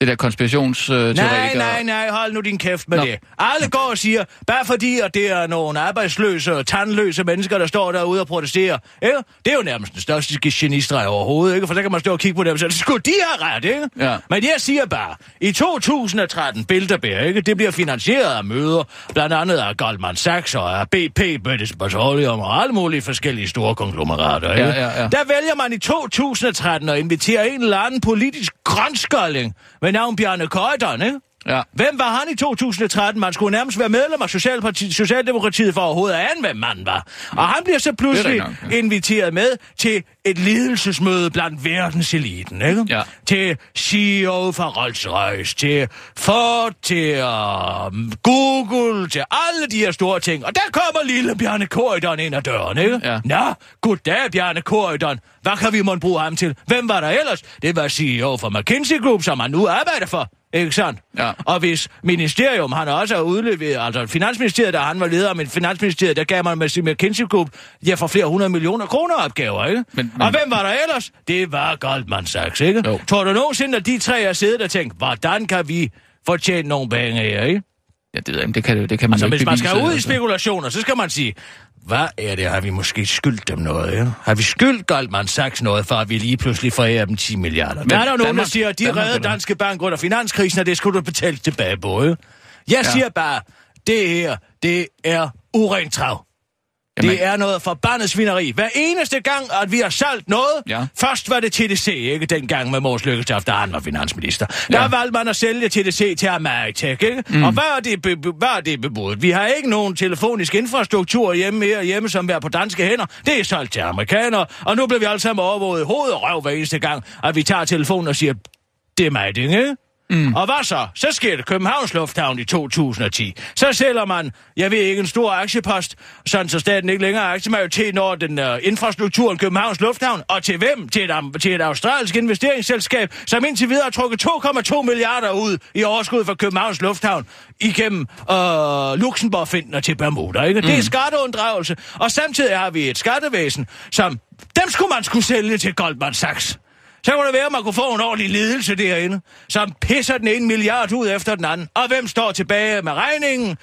Det der konspirationsteoretiker... Nej, nej, nej, hold nu din kæft med Nå. det. Alle går og siger, bare fordi, at det er nogle arbejdsløse og tandløse mennesker, der står derude og protesterer. Ikke? Det er jo nærmest den største genistreg overhovedet, ikke? For så kan man stå og kigge på dem og sige, skulle de have ret, ikke? Ja. Men jeg siger bare, i 2013, Bilderberg, ikke? Det bliver finansieret af møder, blandt andet af Goldman Sachs og af BP, British Petroleum og alle mulige forskellige store konglomerater, ikke? Ja, ja, ja. Der vælger man i 2013 at invitere en eller anden politisk grønskolling med navn Bjarne Køjderen, ikke? Ja. Hvem var han i 2013? Man skulle nærmest være medlem af Socialparti- Socialdemokratiet for overhovedet at ane, hvem manden var. Og han bliver så pludselig nok, ja. inviteret med til et ledelsesmøde blandt verdenseliten, ikke? Ja. Til CEO for Rolls-Royce, til Ford, til uh, Google, til alle de her store ting. Og der kommer lille Bjarne Korydon ind ad døren, ikke? Ja. Nå, goddag, Bjarne Korydon. Hvad kan vi måtte bruge ham til? Hvem var der ellers? Det var CEO for McKinsey Group, som han nu arbejder for. Ikke sandt? Ja. Og hvis ministerium, han også har udleveret, altså Finansministeriet, da han var leder af min Finansministeriet, der gav man med sin McKinsey Group, ja, for flere hundrede millioner kroner opgaver, ikke? Men- men- og hvem var der ellers? Det var Goldman Sachs, ikke? Jo. Tror du nogensinde, at de tre har siddet og tænkt, hvordan kan vi fortjene nogle penge her, ikke? Ja, det ved jeg. Det kan, det kan man Altså, jo ikke hvis man skal ud i altså. spekulationer, så skal man sige, hvad er det? Har vi måske skyldt dem noget? Ja? Har vi skyldt Goldman Sachs noget, for at vi lige pludselig forærer dem 10 milliarder? Men der er der jo nogen, der siger, at de Danmark redder eller- Danske Bank under finanskrisen, og det skulle du betale tilbage på. Jeg Ja. siger bare, det her, det er urent trav. Jamen, Det er noget forbandet svineri. Hver eneste gang, at vi har solgt noget, Ja. først var det TDC, ikke dengang med Mors Lykketoft, da han var finansminister. Der Ja. valgte man at sælge TDC til Ameritech, ikke? Mm. Og hvad er, det be- hvad er det bebudt? Vi har ikke nogen telefonisk infrastruktur hjemme her hjemme, som er på danske hænder. Det er solgt til amerikanere, og nu bliver vi alle sammen overvåget i hoved og røv hver eneste gang, at vi tager telefonen og siger, det er mig, ikke? Mm. Og hvad så? Så sker det Københavns Lufthavn i 2010. Så sælger man, jeg ved ikke, en stor aktiepost, sådan så staten ikke længere har aktiemajoritet over den uh, infrastrukturen Københavns Lufthavn. Og til hvem? Til et, til et australsk investeringsselskab, som indtil videre har trukket 2,2 milliarder ud i overskud fra Københavns Lufthavn igennem uh, Luxembourg-finden og til Bermuda. Ikke? Mm. Det er skatteunddragelse. Og samtidig har vi et skattevæsen, som dem skulle man skulle sælge til Goldman Sachs. Så kunne det være, at man kunne få en ordentlig ledelse derinde, som pisser den ene milliard ud efter den anden. Og hvem står tilbage med regningen,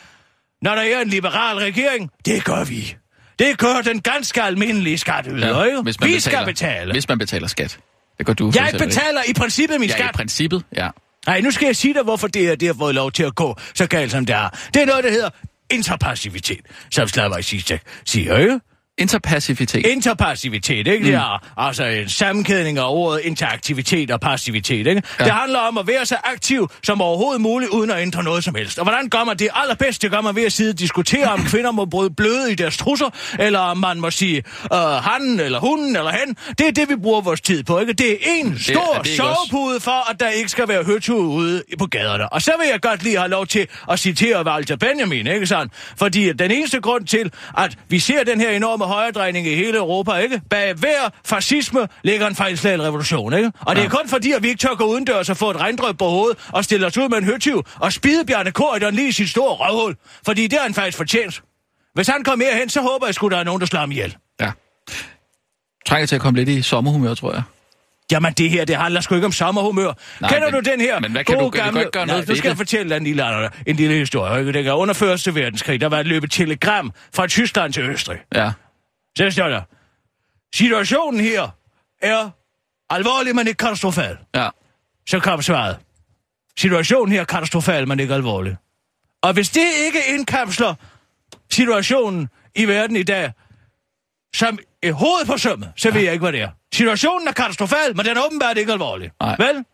når der er en liberal regering? Det gør vi. Det gør den ganske almindelige skatteyder, ja, hvis man Vi betaler, skal betale. Hvis man betaler skat. Det gør du Jeg eksempel ikke. betaler i princippet min Ja, skat. i princippet, ja. Nej, nu skal jeg sige dig, hvorfor det her det har fået lov til at gå så galt, som det er. Det er noget, der hedder interpassivitet, som Slavoj Zizek siger, ikke? Interpassivitet. Interpassivitet, ikke? Mm. Det er altså en sammenkædning af ordet interaktivitet og passivitet, ikke? Ja. Det handler om at være så aktiv som overhovedet muligt, uden at ændre noget som helst. Og hvordan gør man det allerbedst? Det gør man ved at sidde og diskutere, om kvinder må bryde bløde i deres trusser, eller om man må sige uh, han, eller hun, eller hen. Det er det, vi bruger vores tid på, ikke? Det er en stor er sovepude for, at der ikke skal være høtue ude på gaderne. Og så vil jeg godt lige have lov til at citere Walter Benjamin, ikke sådan? Fordi den eneste grund til, at vi ser den her enorme højredrejning i hele Europa, ikke? Bag hver fascisme ligger en fejlslaget revolution, ikke? Og det er kun fordi, at vi ikke tør gå udendørs og få et regndrøb på hovedet og stille os ud med en høtyv og spide Bjarne Korydon lige i sit store røvhul. Fordi det er han faktisk fortjent. Hvis han kommer mere hen, så håber jeg sgu, der er nogen, der slår ham ihjel. Ja. Trænger til at komme lidt i sommerhumør, tror jeg. Jamen, det her, det handler sgu ikke om sommerhumør. Nej, Kender men- du den her men hvad kan gode du- kan du gamle... gøre noget ved skal det? fortælle en lille, en lille historie. Ikke? Det er under Første Verdenskrig, der var et løbet telegram fra Tyskland til Østrig. Ja. Der, situationen her er alvorlig, men ikke katastrofal. Ja. Så kom svaret. Situationen her er katastrofal, men ikke alvorlig. Og hvis det ikke indkapsler situationen i verden i dag, som er hovedet på sømmet, så ved jeg ikke, hvad det er. Situationen er katastrofal, men den er åbenbart ikke alvorlig. Nej. Vel?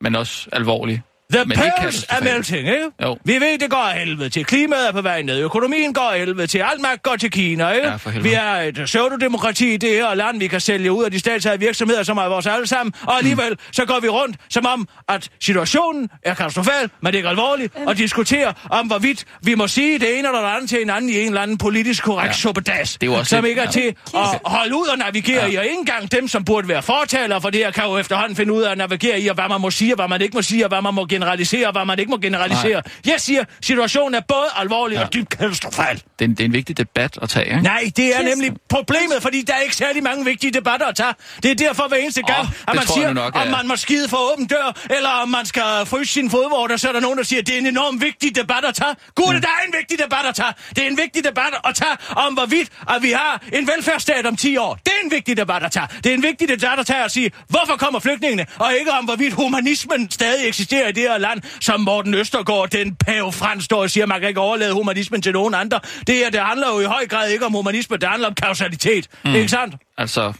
Men også alvorlig. The Men er melting, ikke? Jo. Vi ved, det går af helvede til. Klimaet er på vej ned. Økonomien går af helvede til. Alt magt går til Kina, ikke? Ja, vi er et pseudodemokrati i det her land. Vi kan sælge ud af de statslige virksomheder, som er vores alle sammen. Og alligevel, mm. så går vi rundt, som om, at situationen er katastrofal, men det er ikke alvorligt, og diskuterer om, hvorvidt vi må sige det ene eller det andet til hinanden i en eller anden politisk korrekt ja. Suppedas, er som ikke er ja. til at holde ud og navigere ja. i. Og ikke engang dem, som burde være fortalere for det her, kan jo efterhånden finde ud af at navigere i, og hvad man må sige, og hvad man ikke må sige, og hvad man må generalisere, og hvad man ikke må generalisere. Jeg siger, situationen er både alvorlig ja. og dybt katastrofal. Det er, en, det er en vigtig debat at tage, ikke? Nej, det er nemlig problemet, fordi der er ikke særlig mange vigtige debatter at tage. Det er derfor hver eneste gang, Åh, at man siger, nok, om man må skide for åben dør, eller om man skal fryse sin fodvorter, så er der nogen, der siger, at det er en enormt vigtig debat at tage. Gud, mm. der er en vigtig debat at tage. Det er en vigtig debat at tage om, hvorvidt at vi har en velfærdsstat om 10 år. Det er en vigtig debat at tage. Det er en vigtig debat at tage at sige, hvorfor kommer flygtningene, og ikke om, hvorvidt humanismen stadig eksisterer i det her land, som Morten Østergaard, den pave Frans, står og siger, at man kan ikke overlade humanismen til nogen andre. Det her, det handler jo i høj grad ikke om humanisme, det handler om kausalitet. Mm. Ikke sandt? Altså,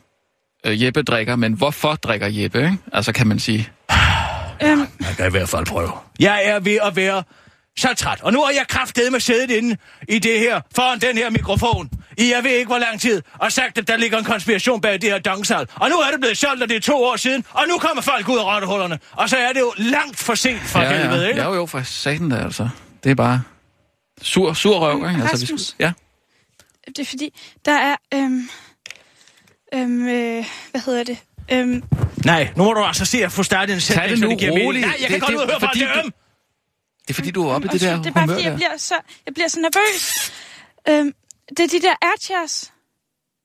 øh, Jeppe drikker, men hvorfor drikker Jeppe, ikke? Altså, kan man sige. Øhm, Man kan i hvert fald prøve. Jeg er ved at være så træt. Og nu har jeg kraftedet med siddet inde i det her, foran den her mikrofon, i jeg ved ikke hvor lang tid, og sagt, at der ligger en konspiration bag det her dongsal. Og nu er det blevet solgt, og det er to år siden, og nu kommer folk ud af rottehullerne. Og så er det jo langt for sent for ja, helvede, ikke? Ja, jo, jo, for satan der, altså. Det er bare sur, sur røv, ikke? Altså, vi skulle, ja. det er fordi, der er... Øhm, øhm, øh, hvad hedder det? Øhm, Nej, nu må du altså se at få startet en sætning, så det giver mening. Nej, jeg kan Det- godt det- ud og høre fra fordi det. Det er fordi, du er oppe i det der det er bare humør fordi, jeg bliver, så, jeg bliver så nervøs. Øhm, det er de der airchairs.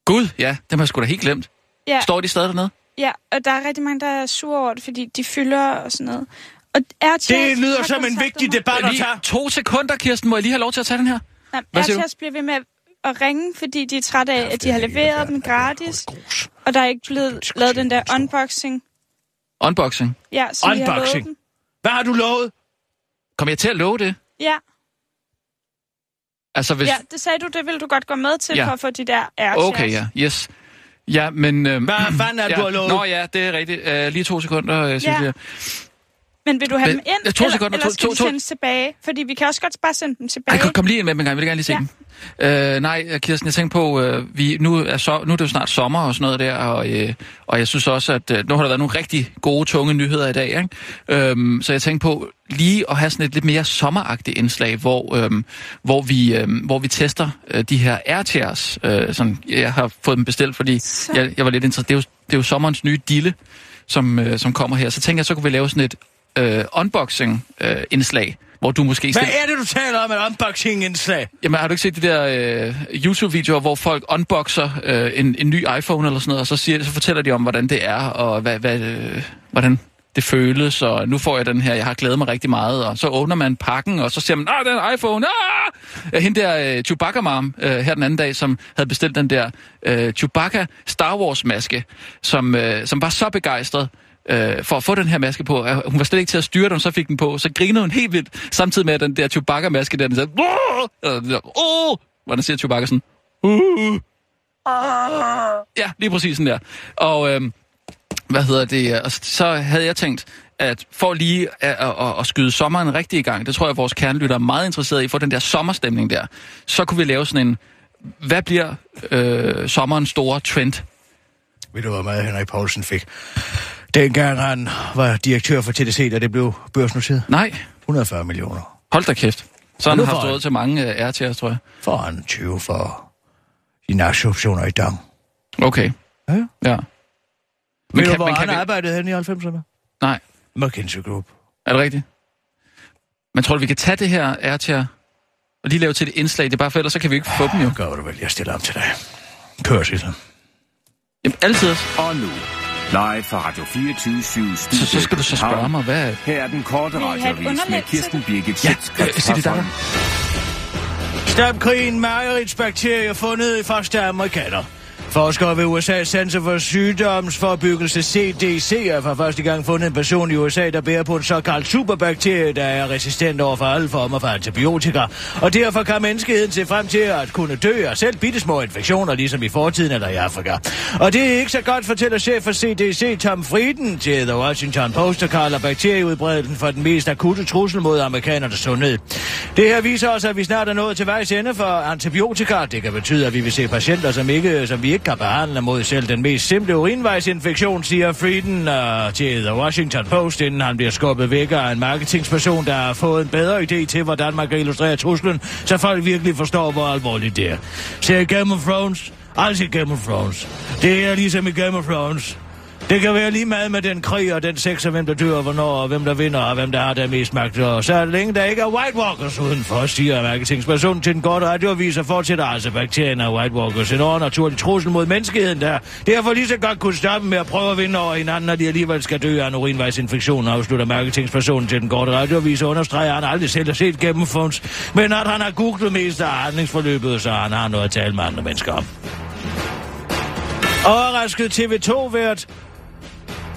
Gud, ja, dem har jeg sgu da helt glemt. Ja, Står de stadig dernede? ja, og der er rigtig mange, der er sure over det, fordi de fylder og sådan noget. Og airchairs... Det lyder som en vigtig debat at Lige tage. to sekunder, Kirsten. Må jeg lige have lov til at tage den her? Nej, Hvad siger du? airchairs bliver ved med at ringe, fordi de er trætte af, at de har leveret dem gratis. Og der er ikke blevet lavet den der unboxing. Unboxing. Ja, som vi har lovet Unboxing. dem. Hvad har du lovet? Kommer jeg til at love det? Ja, Altså, hvis... ja, det sagde du, det vil du godt gå med til, Ja. for at få de der airchairs. Okay, ja. Yes. Ja, men... Øhm, Hvad fanden er det, ja. du har lovet? Nå ja, det er rigtigt. Uh, lige to sekunder, uh, Cecilia. Ja. Men vil du have Men- dem ind, Ja, to eller, sekunder, eller to- skal to- de to- sendes tilbage? Fordi vi kan også godt bare sende dem tilbage. Ej, kom, kom lige ind med dem en gang. Jeg vil gerne lige se Ja. dem. Øh, nej, Kirsten, jeg tænkte på, øh, vi, nu, er så, nu er det jo snart sommer og sådan noget der, og, øh, og jeg synes også, at øh, nu har der været nogle rigtig gode, tunge nyheder i dag. Ikke? Øhm, så jeg tænkte på lige at have sådan et lidt mere sommeragtigt indslag, hvor, øhm, hvor, vi, øhm, hvor vi tester øh, de her airchairs. Øh, sådan, jeg har fået dem bestilt, fordi Så. jeg, jeg var lidt interesseret. Det er jo, det er jo sommerens nye dille, som, øh, som kommer her. Så tænker jeg, så kunne vi lave sådan et øh, unboxing-indslag, hvor du måske... Hvad er det, du taler om, et unboxing-indslag? Jamen, har du ikke set de der øh, YouTube-videoer, hvor folk unboxer øh, en, en ny iPhone eller sådan noget, og så, siger, så fortæller de om, hvordan det er, og hvad, hvad, øh, hvordan det føles, og nu får jeg den her, jeg har glædet mig rigtig meget, og så åbner man pakken, og så siger man, ah, det er iPhone, ah! Øh, Hende der øh, Chewbacca-mom øh, her den anden dag, som havde bestilt den der øh, Chewbacca Star Wars-maske, som, øh, som var så begejstret, øh, for at få den her maske på. Hun var slet ikke til at styre den, så fik den på. Så grinede hun helt vildt, samtidig med at den der Chewbacca-maske der, den sagde, "Åh!" Eller den Åh! hvordan siger Chewbacca sådan, "Uh." Ja, lige præcis sådan der. Og øh, hvad hedder det, øh, og så havde jeg tænkt, at for lige at, at, at, at skyde sommeren rigtig i gang, det tror jeg, at vores kernelytter er meget interesseret i, for den der sommerstemning der, så kunne vi lave sådan en, hvad bliver øh, sommerens store trend? Ved du, hvor meget Henrik Poulsen fik? Dengang han var direktør for TDC, da det blev børsnoteret. Nej, 140 millioner. hold da kæft. Så har han haft får han. råd til mange øh, RT'er, tror jeg. For han 20 for dine aktieoptioner i Dam. Okay, Ja, ja. Men Ved du, kan- hvor men kan han vi- arbejdede hen i 90'erne? Nej, McKinsey Group. er det rigtigt? Men tror du, vi kan tage det her RT'er og lige lave til et indslag? Det er bare for ellers, så kan vi ikke få dem jo. Gør du vel, jeg stiller om til dig. Kør, Sissel. Jamen, altid. Og nu, live fra Radio 24 7 Så, så skal du så spørge mig, hvad... Her er den korte radiovis med Kirsten? Birgit Ja, øh, sig det der. Stamkrigen med bakterier fundet i første amerikaner. Forskere ved USA's Center for Sygdomsforbyggelse CDC har for første gang fundet en person i USA, der bærer på en såkaldt superbakterie, der er resistent over for alle former for antibiotika. Og derfor kan menneskeheden se frem til at kunne dø af selv bittesmå infektioner, ligesom i fortiden eller i Afrika. Og det er ikke så godt, fortæller chef for CDC Tom Frieden til The Washington Post, der kalder bakterieudbredelsen for den mest akutte trussel mod amerikanernes sundhed. Det her viser os, at vi snart er nået til vejs ende for antibiotika. Det kan betyde, at vi vil se patienter, som, ikke, som vi ikke kan behandle mod selv den mest simple urinvejsinfektion, siger Frieden uh, til The Washington Post, inden han bliver skubbet væk af en marketingsperson, der har fået en bedre idé til, hvordan man kan illustrere truslen, så folk virkelig forstår, hvor alvorligt det er. Ser Game of Thrones? Altså Game of Thrones. Det er ligesom i Game of Thrones. Det kan være lige meget med den krig og den sex, og hvem der dør, og hvornår, og hvem der vinder, og hvem der har der mest magt. Og så længe der ikke er White Walkers udenfor, siger marketingspersonen til den gode radioavis, og fortsætter altså bakterien af White Walkers. En overnaturlig trussel mod menneskeheden der. Derfor lige så godt kunne stoppe med at prøve at vinde over hinanden, når de alligevel skal dø af en urinvejsinfektion, afslutter marketingspersonen til den korte radioavis, og understreger, at han aldrig selv har set gennemfunds, men at han har googlet mest af handlingsforløbet, så han har noget at tale med andre mennesker om. Overrasket TV2-vært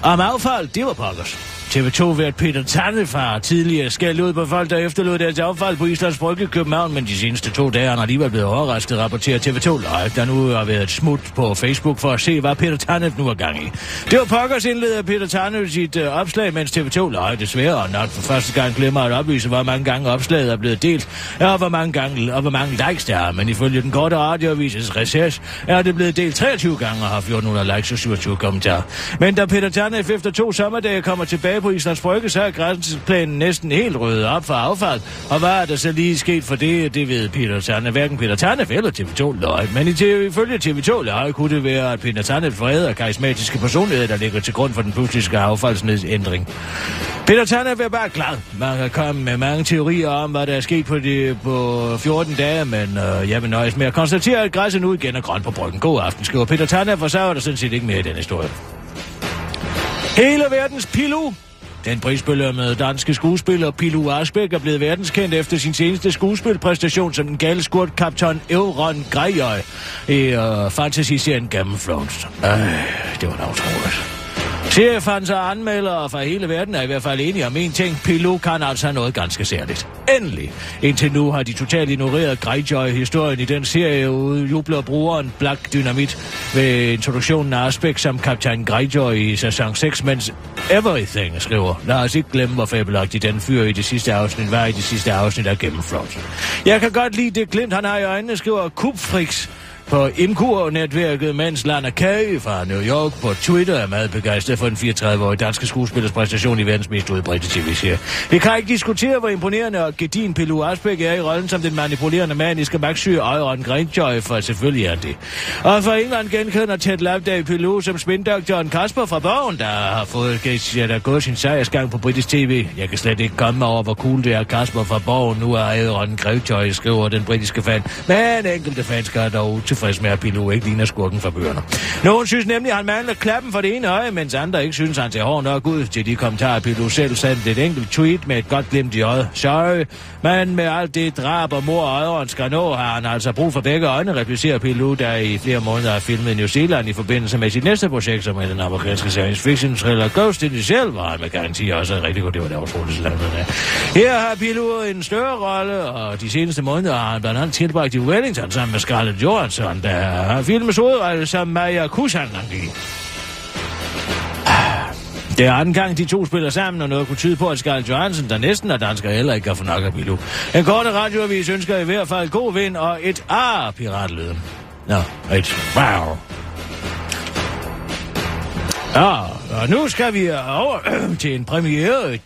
om affald, det var pokkers. TV2-vært Peter Tannefar tidligere skældt ud på folk, der efterlod deres affald på Islands Brygge i København, men de seneste to dage er han alligevel blevet overrasket, rapporterer TV2 Live, der nu har været et smut på Facebook for at se, hvad Peter Tannef nu er gang i. Det var pokkers indleder Peter Tannef sit øh, opslag, mens TV2 Live desværre og nok for første gang glemmer at oplyse, hvor mange gange opslaget er blevet delt, og hvor mange, gange, og hvor mange likes der er, men ifølge den korte radioavises research er det blevet delt 23 gange og har 1400 likes og 27 kommentarer. Men da Peter Tannef efter to sommerdage kommer tilbage på Islands Brygge, så er grænseplanen næsten helt ryddet op for affald. Og hvad er der så lige sket for det, det ved Peter Tanne. Hverken Peter Tanne eller TV2 løg. Men i TV, ifølge TV2 løg kunne det være, at Peter Tanne vrede og karismatiske personlighed, der ligger til grund for den politiske affaldsnedsændring. Peter Tanne er bare glad. Man kan komme med mange teorier om, hvad der er sket på, de, på 14 dage, men øh, jeg vil nøjes med at konstatere, at græsset nu igen er grønt på bryggen. God aften, skriver Peter Tanne, for så er der sådan set ikke mere i den historie. Hele verdens pilu den prisbelømmede danske skuespiller Pilu Asbæk er blevet verdenskendt efter sin seneste skuespilpræstation som den gale skurt kaptajn Euron Grejøj i uh, fantasy-serien Game of Thrones. Øh, det var da utroligt. Seriefans og anmeldere fra hele verden er i hvert fald enige om en ting. Pilot kan altså noget ganske særligt. Endelig. Indtil nu har de totalt ignoreret Greyjoy-historien i den serie, jubler brugeren Black Dynamit ved introduktionen af Aspect som kaptajn Greyjoy i sæson 6, mens Everything skriver. Lad os ikke glemme, hvor fabelagtig den fyr i det sidste afsnit var i det sidste afsnit af Gennemflot. Jeg kan godt lide det glimt, han har i øjnene, skriver Kupfrix på Imkur-netværket, mens Lana Kaye fra New York på Twitter er meget begejstret for den 34-årige danske skuespillers præstation i verdens mest udbredte tv-serie. Vi kan ikke diskutere, hvor imponerende og gedin Pelu Asbæk er i rollen som den manipulerende maniske magtsyge Øjren Greyjoy, for selvfølgelig er det. Og for England genkender Ted Loveday Pelu som spindoktoren Kasper fra Borgen, der har fået der der gået sin sejrsgang på britisk tv. Jeg kan slet ikke komme over, hvor cool det er Kasper fra Borgen nu er Øjren Greyjoy, skriver den britiske fan. Men enkelte fans gør dog utilfreds med, at Pilou ikke ligner skurken fra bøgerne. Nogen synes nemlig, at han mangler klappen for det ene øje, mens andre ikke synes, at han ser hård nok ud. Til de kommentarer, Pilou selv sendte et enkelt tweet med et godt glimt i øjet. Sorry, men med alt det drab og mor og øjeren skal nå, har han altså brug for begge øjne, replicerer Pilou, der i flere måneder har filmet i New Zealand i forbindelse med sit næste projekt, som er den amerikanske science fiction thriller Ghost in the Shell, hvor han med garanti også er rigtig godt. Det var der utroligt landet Her har Pilou en større rolle, og de seneste måneder har han blandt andet tilbragt i Wellington sammen med Scarlett Johansson, der har filmets hovedrejse sammen Maja Kusan det er anden gang, de to spiller sammen, og noget kunne tyde på, at Scarlett Johansson, der næsten er dansker, heller ikke kan få nok af Bilu. En korte radioavis ønsker i hvert fald god vind og et A-piratlyden. Nå, et wow. Ja, og nu skal vi over til en premiere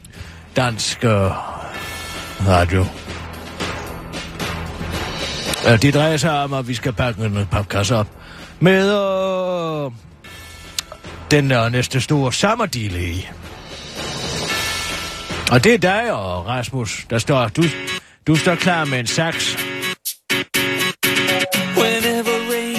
dansk øh, radio. Det drejer sig om, at vi skal pakke en papkasse op med øh, den der næste store sommerdile i. Og det er dig og Rasmus, der står... Du, du står klar med en saks.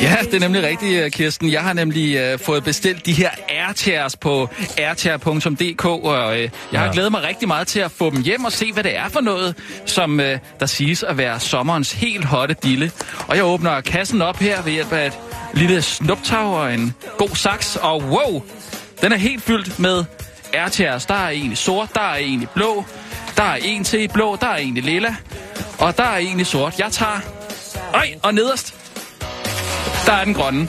Ja, det er nemlig rigtigt, øh, Kirsten. Jeg har nemlig uh, fået bestilt de her airchairs på airchair.dk, og uh, jeg har Ja. glædet mig rigtig meget til at få dem hjem og se, hvad det er for noget, som uh, der siges at være sommerens helt hotte dille. Og jeg åbner kassen op her ved hjælp af et lille snuptag og en god saks, og wow, den er helt fyldt med airchairs. Der er en i sort, der er en i blå, der er en til i blå, der er en i lilla, og der er en i sort. Jeg tager... Øj, og nederst, der er den grønne.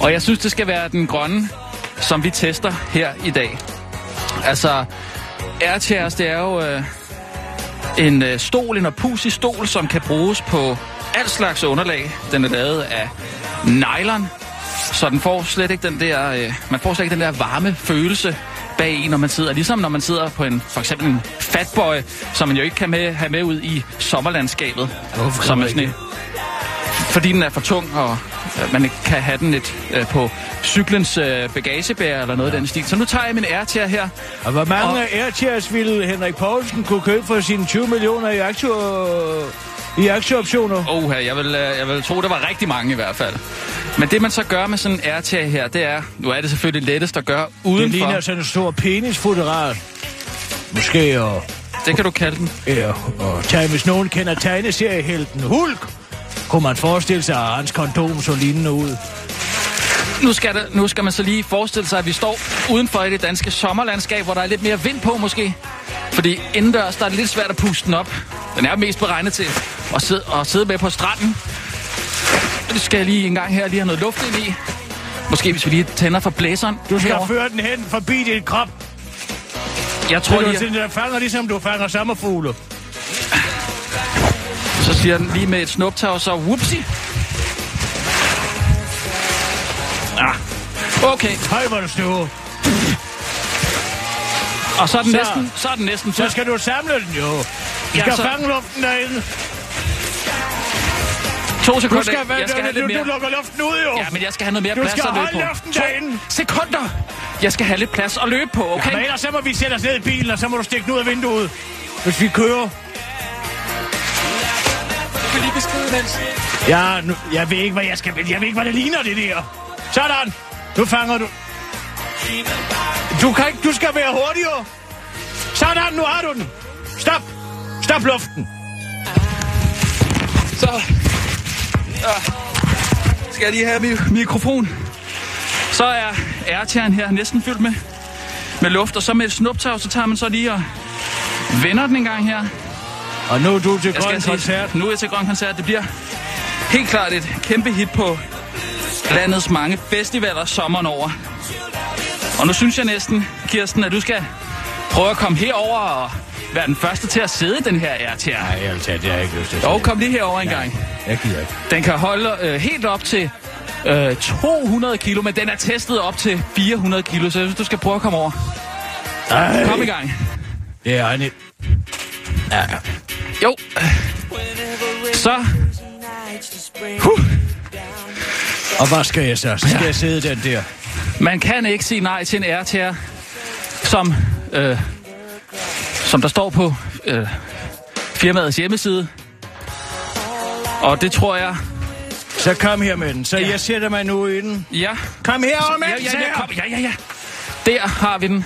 Og jeg synes, det skal være den grønne, som vi tester her i dag. Altså, airchairs, det er jo øh, en øh, stol, en opusig stol, som kan bruges på alt slags underlag. Den er lavet af nylon, så den får slet ikke den der, øh, man får slet ikke den der varme følelse bag en, når man sidder. Ligesom når man sidder på en, for eksempel en fatboy, som man jo ikke kan med, have med ud i sommerlandskabet. Hvorfor som er sådan et- fordi den er for tung, og øh, man ikke kan have den lidt øh, på cyklens øh, bagagebær eller noget af den stil. Så nu tager jeg min airchair her. Og hvor mange Og- airchairs ville Henrik Poulsen kunne købe for sine 20 millioner i, aktie, i aktieoptioner? Åh, jeg vil, øh, jeg vil tro, der var rigtig mange i hvert fald. Men det man så gør med sådan en airchair her, det er, nu er det selvfølgelig lettest at gøre Det udenfor. ligner sådan en stor penisfotograf. Måske og, det kan du kalde den. ja, og tage, hvis nogen kender tegneseriehelten Hulk, kunne man forestille sig, at hans kondom så lignende ud. Nu skal, det, nu skal man så lige forestille sig, at vi står udenfor i det danske sommerlandskab, hvor der er lidt mere vind på måske. Fordi indendørs, der er det lidt svært at puste den op. Den er mest beregnet til at sidde, at sidde med på stranden. Det skal jeg lige en gang her lige have noget luft ind i. Måske hvis vi lige tænder for blæseren. Du skal herovre. føre den hen forbi din krop. Jeg Tror tror du, lige, den der fanger ligesom du fanger sommerfugle? Så siger den lige med et snuptag, og så whoopsie. Ah. Okay, Høj, hvor du støver. og så er den Så- næsten, så er den næsten Så skal du samle den jo. Du Ja, skal så- fange luften derinde. To Du sekunder. skal, jeg skal have du, lidt du, mere. du lukker luften ud jo. Ja, men jeg skal have noget mere Du plads skal at løbe holde på. luften To derinde. sekunder. Jeg skal have lidt plads at løbe på, okay? Men ellers så må vi sætte os ned i bilen, og så må du stikke den ud af vinduet. Hvis vi kører. Kan lige beskrive den. Ja, nu, jeg ved ikke, hvad jeg skal... Jeg ved ikke, hvad det ligner, det der. Sådan. Nu fanger du... Du, kan ikke, du skal være hurtigere. Sådan, nu har du den. Stop. Stop luften. Så ja. skal jeg lige have mi- mikrofon. Så er airtageren her næsten fyldt med, med luft, og så med et snuptag, så tager man så lige og vender den en gang her. Og nu er du til Jeg grøn koncert. nu er jeg til grøn koncert. Det bliver helt klart et kæmpe hit på landets mange festivaler sommeren over. Og nu synes jeg næsten, Kirsten, at du skal prøve at komme herover og være den første til at sidde i den her airtager. Nej, altså, det har jeg ikke lyst til. Jo, kom lige herover en gang. Jeg gider ikke. Den kan holde øh, helt op til øh, 200 kilo, men den er testet op til 400 kilo, så jeg synes, du skal prøve at komme over. Ej, Kom i gang. det er. Ja, ja. Jo. Så. Huh. Og hvad skal jeg så? Skal jeg sidde den der. Man kan ikke sige nej til en airtager, som, øh, som der står på øh, firmaets hjemmeside. Og det tror jeg... Så kom her med den. Så Ja. jeg sætter mig nu i den. Ja. Kom herover med Ja, ja, ja, kom, ja, ja, ja. Der har vi den.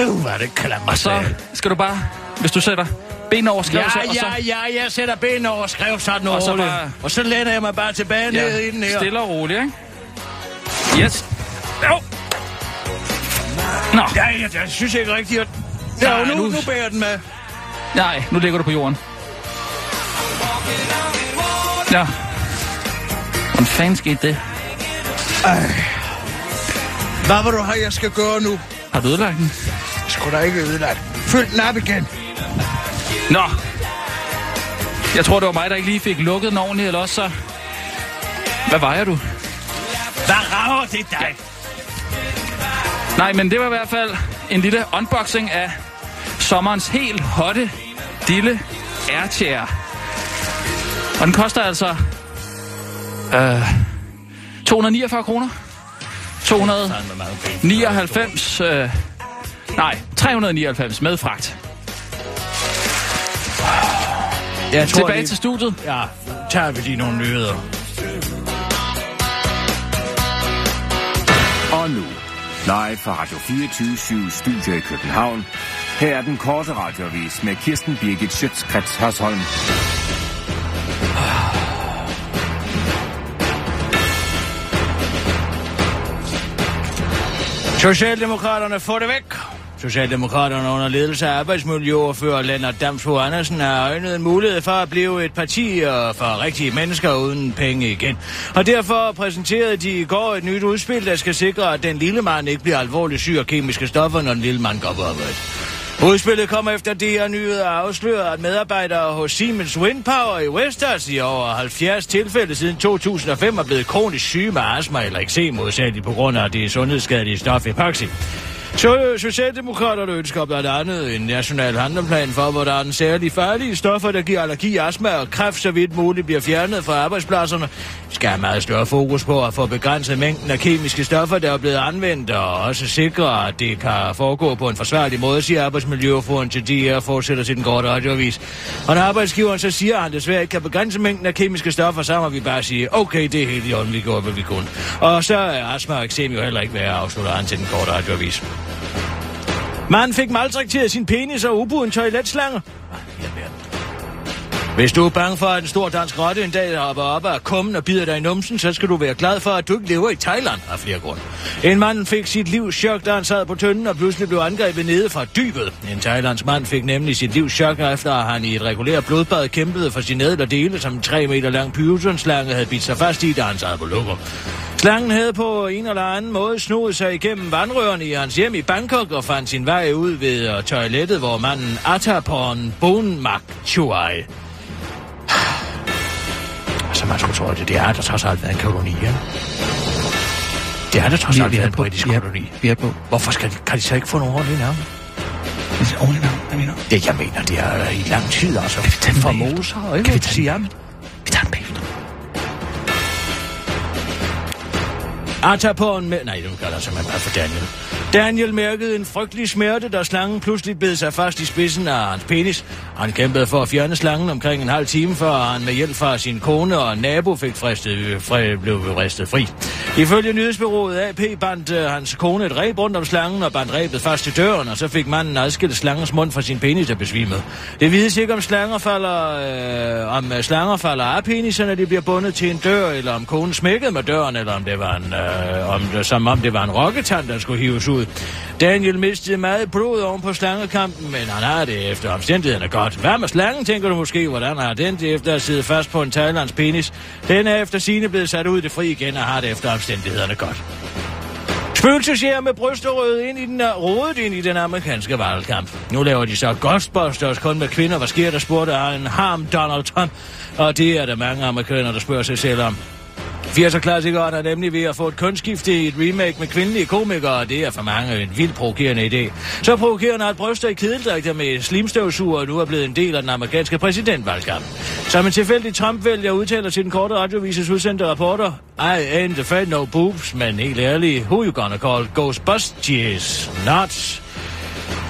Øh, hvor er det klammer Og så skal du bare, hvis du sætter ben over Ja, skrivelser, og så... ja, ja, jeg sætter ben over skrev sådan Og så roligt. bare- Og så læner jeg mig bare tilbage ja, ned i den her. stille og roligt, ikke? Yes. Jo. Nå, Ja, ja, jeg synes ikke rigtigt, at... Ja, Nej, nu, nu- nu bærer den med. nej, nu ligger du på jorden. Ja. Hvordan fanden skete det? Hvad vil du have, jeg skal gøre nu? Har du ødelagt den? Skulle da ikke ødelagt. Fyld den op igen. Nå. Jeg tror, det var mig, der ikke lige fik lukket den ordentligt, eller også så... Hvad vejer du? Hvad rager det dig? Nej, men det var i hvert fald en lille unboxing af sommerens helt hotte, dille airchair. Og den koster altså øh, 249 kroner. 299, øh, nej, 399 med fragt. Jeg tror, Tilbage lige... til studiet. Ja, tager vi lige nogle nyheder. Og nu, live fra Radio 24 Studio i København. Her er den korte radiovis med Kirsten Birgit Schøtzgrads Hasholm. Socialdemokraterne får det væk. Socialdemokraterne under ledelse af arbejdsmiljøoverfører Lennart Damsbo Andersen har øjnet en mulighed for at blive et parti og for rigtige mennesker uden penge igen. Og derfor præsenterede de i går et nyt udspil, der skal sikre, at den lille mand ikke bliver alvorligt syg af kemiske stoffer, når den lille mand går på arbejde. Udspillet kommer efter de her nyheder afslører, at medarbejdere hos Siemens Windpower i Westers i over 70 tilfælde siden 2005 er blevet kronisk syge med astma eller eksem modsatligt på grund af det sundhedsskadelige stof epoxy. Socialdemokraterne ønsker blandt andet en national handelplan for, hvordan særligt farlige stoffer, der giver allergi, astma og kræft, så vidt muligt bliver fjernet fra arbejdspladserne. Vi skal have meget større fokus på at få begrænset mængden af kemiske stoffer, der er blevet anvendt, og også sikre, at det kan foregå på en forsvarlig måde, siger Arbejdsmiljøforen til de her fortsætter til den korte radioavis. Og når arbejdsgiveren så siger, at han desværre ikke kan begrænse mængden af kemiske stoffer, så må vi bare sige, okay, det er helt i orden, vi gjorde, hvad vi kunne. Og så er astma og eksem jo heller ikke værd at afslutte han til den korte radioavis. Man fik maltrakteret sin penis og ubuden toiletslange. Hvis du er bange for, at en stor dansk rotte en dag hopper op af kummen og bider dig i numsen, så skal du være glad for, at du ikke lever i Thailand af flere grunde. En mand fik sit liv chok, da han sad på tønden og pludselig blev angrebet nede fra dybet. En thailandsk mand fik nemlig sit liv chok, efter at han i et regulært blodbad kæmpede for sin nedre dele, som en 3 meter lang pyvelsonslange havde bidt sig fast i, da han sad på lukker. Slangen havde på en eller anden måde snoet sig igennem vandrørene i hans hjem i Bangkok og fandt sin vej ud ved toilettet, hvor manden Atapon Bonmak Chuai Altså, man skulle tro, at det er der trods alt været en koloni, ja? Det er der trods alt været en britisk koloni. Vi er på. Hvorfor skal de, kan de så ikke få nogle ordentlige navne? Ordentligt navn, hvad mener? Det, jeg mener, det er i lang tid, altså. Kan vi tage Formosa, og ikke? Kan vi tage? Siam. Vi tager den bagefter. Atapon med... Nej, nu kalder jeg simpelthen bare for Daniel. Daniel mærkede en frygtelig smerte, da slangen pludselig bed sig fast i spidsen af hans penis. Han kæmpede for at fjerne slangen omkring en halv time, før han med hjælp fra sin kone og nabo fik fristet, fri, blev ristet fri. Ifølge nyhedsbyrået AP bandt uh, hans kone et ræb rundt om slangen og bandt ræbet fast til døren, og så fik manden adskilt slangens mund fra sin penis og besvimede. Det vides ikke, om slanger falder, øh, om øh, slanger falder af penisen, når de bliver bundet til en dør, eller om konen smækkede med døren, eller om det var en, øh, om det, som om det var en rokketand, der skulle hives ud. Daniel mistede meget blod oven på slangekampen, men han har det efter omstændighederne godt. Hvad med slangen, tænker du måske, hvordan har den det efter at sidde fast på en thailands penis? Den er efter sine blevet sat ud i det fri igen og har det efter omstændighederne godt. Spøgelsesjæger med brysterød ind i den, øh, rodet ind i den amerikanske valgkamp. Nu laver de så Ghostbusters kun med kvinder. Hvad sker der, spurgte en ham Donald Trump. Og det er der mange amerikanere, der spørger sig selv om. 80'er-klassikeren er nemlig ved at få et kønsskifte i et remake med kvindelige komikere, og det er for mange en vildt provokerende idé. Så provokerende at bryster i kedeldrægter med slimstøvsuger nu er blevet en del af den amerikanske præsidentvalgkamp. Som en tilfældig Trump-vælger udtaler til den korte radiovises udsendte rapporter, I ain't afraid no boobs, men helt ærligt, who you gonna call Ghostbusters? Not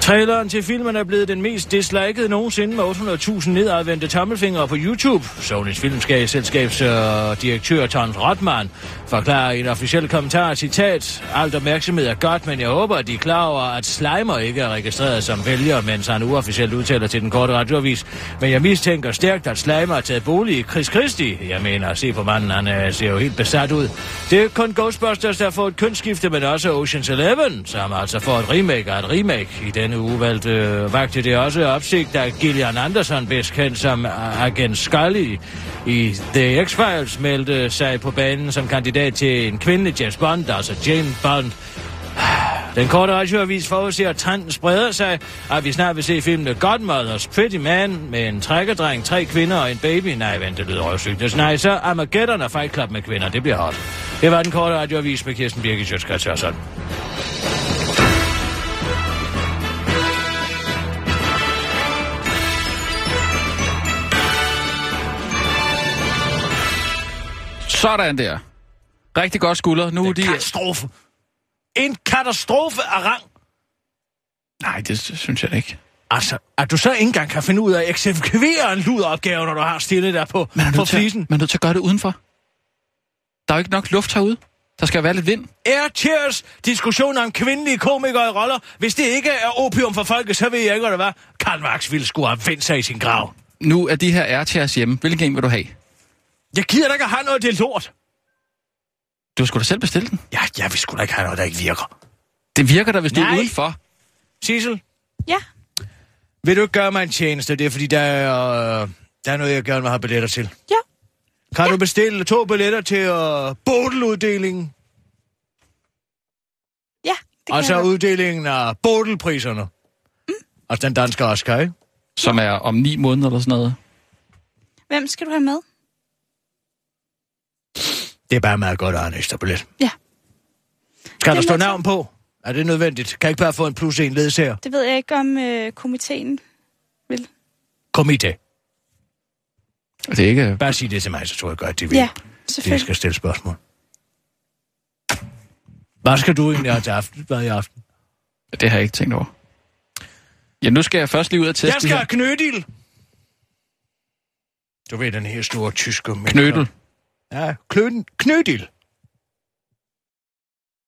Traileren til filmen er blevet den mest dislikede nogensinde med 800.000 nedadvendte tommelfingre på YouTube. Sonys filmskabsselskabsdirektør øh, uh, Tom Rotman forklarer i en officiel kommentar, citat, alt opmærksomhed er godt, men jeg håber, at de er klar over, at Slimer ikke er registreret som vælger, mens han uofficielt udtaler til den korte radioavis. Men jeg mistænker stærkt, at Slimer har taget bolig i Chris Christie. Jeg mener, se på manden, han uh, ser jo helt besat ud. Det er kun Ghostbusters, der får et kønsskifte, men også Ocean's Eleven, som altså får et remake af et remake i denne uge valgte øh, vagte det også opsigt, da Gillian Anderson, bedst kendt som øh, agent Scully i The X-Files, meldte sig på banen som kandidat til en kvindelig James Bond, altså Jane Bond. Den korte radioavis forudser, at trenden spreder sig, at vi snart vil se filmene Godmothers Pretty Man med en trækkerdreng, tre kvinder og en baby. Nej, vent, det lyder røvsygt. Nej, så Armageddon og Fight Club med kvinder. Det bliver hot. Det var den korte radioavis med Kirsten Birgit Sjøtskrets sådan. Sådan der. Rigtig godt skulder. Nu er En de... katastrofe. En katastrofe af rang. Nej, det synes jeg ikke. Altså, at du så ikke engang kan finde ud af at eksekvere en luderopgave, når du har stillet der på, Man er på nødt til, flisen. man er nødt til at gøre det udenfor. Der er jo ikke nok luft herude. Der skal være lidt vind. Air Cheers diskussion om kvindelige komikere i roller. Hvis det ikke er opium for folket, så ved jeg ikke, hvad det var. Karl Marx ville skulle have vendt sig i sin grav. Nu er de her airchairs hjemme. Hvilken en vil du have? Jeg gider da ikke at have noget, det er lort. Du skulle da selv bestille den. Ja, jeg vil sgu da ikke have noget, der ikke virker. Det virker da, hvis du Nej. er udenfor. Sissel, Ja, vil du ikke gøre mig en tjeneste? Det er fordi, der er, øh, der er noget, jeg gerne vil have billetter til. ja, Kan ja. du bestille to billetter til øh, bodeluddelingen? ja. Det Og kan så jeg uddelingen af bodelpriserne. Mm. Altså den danske Oscar, ikke? Som er om ni måneder eller sådan noget. Hvem skal du have med? Det er bare meget godt at have en ekstra billet. Ja. Skal der Det stå må jeg navn på? Er det nødvendigt? Kan jeg ikke bare få en plus en ledsager? Det ved jeg ikke, om øh, komiteen vil. Komité. Det er ikke... Bare sig det til mig, så tror jeg godt, de vil. Ja, de selvfølgelig. skal stille spørgsmål. Hvad skal du egentlig have til aften? Hvad i aften? Det har jeg ikke tænkt over. Ja, nu skal jeg først lige ud og teste Jeg skal her. have knødil. Du ved, den her store tyske... Knødel. Ja, kløden, knødil.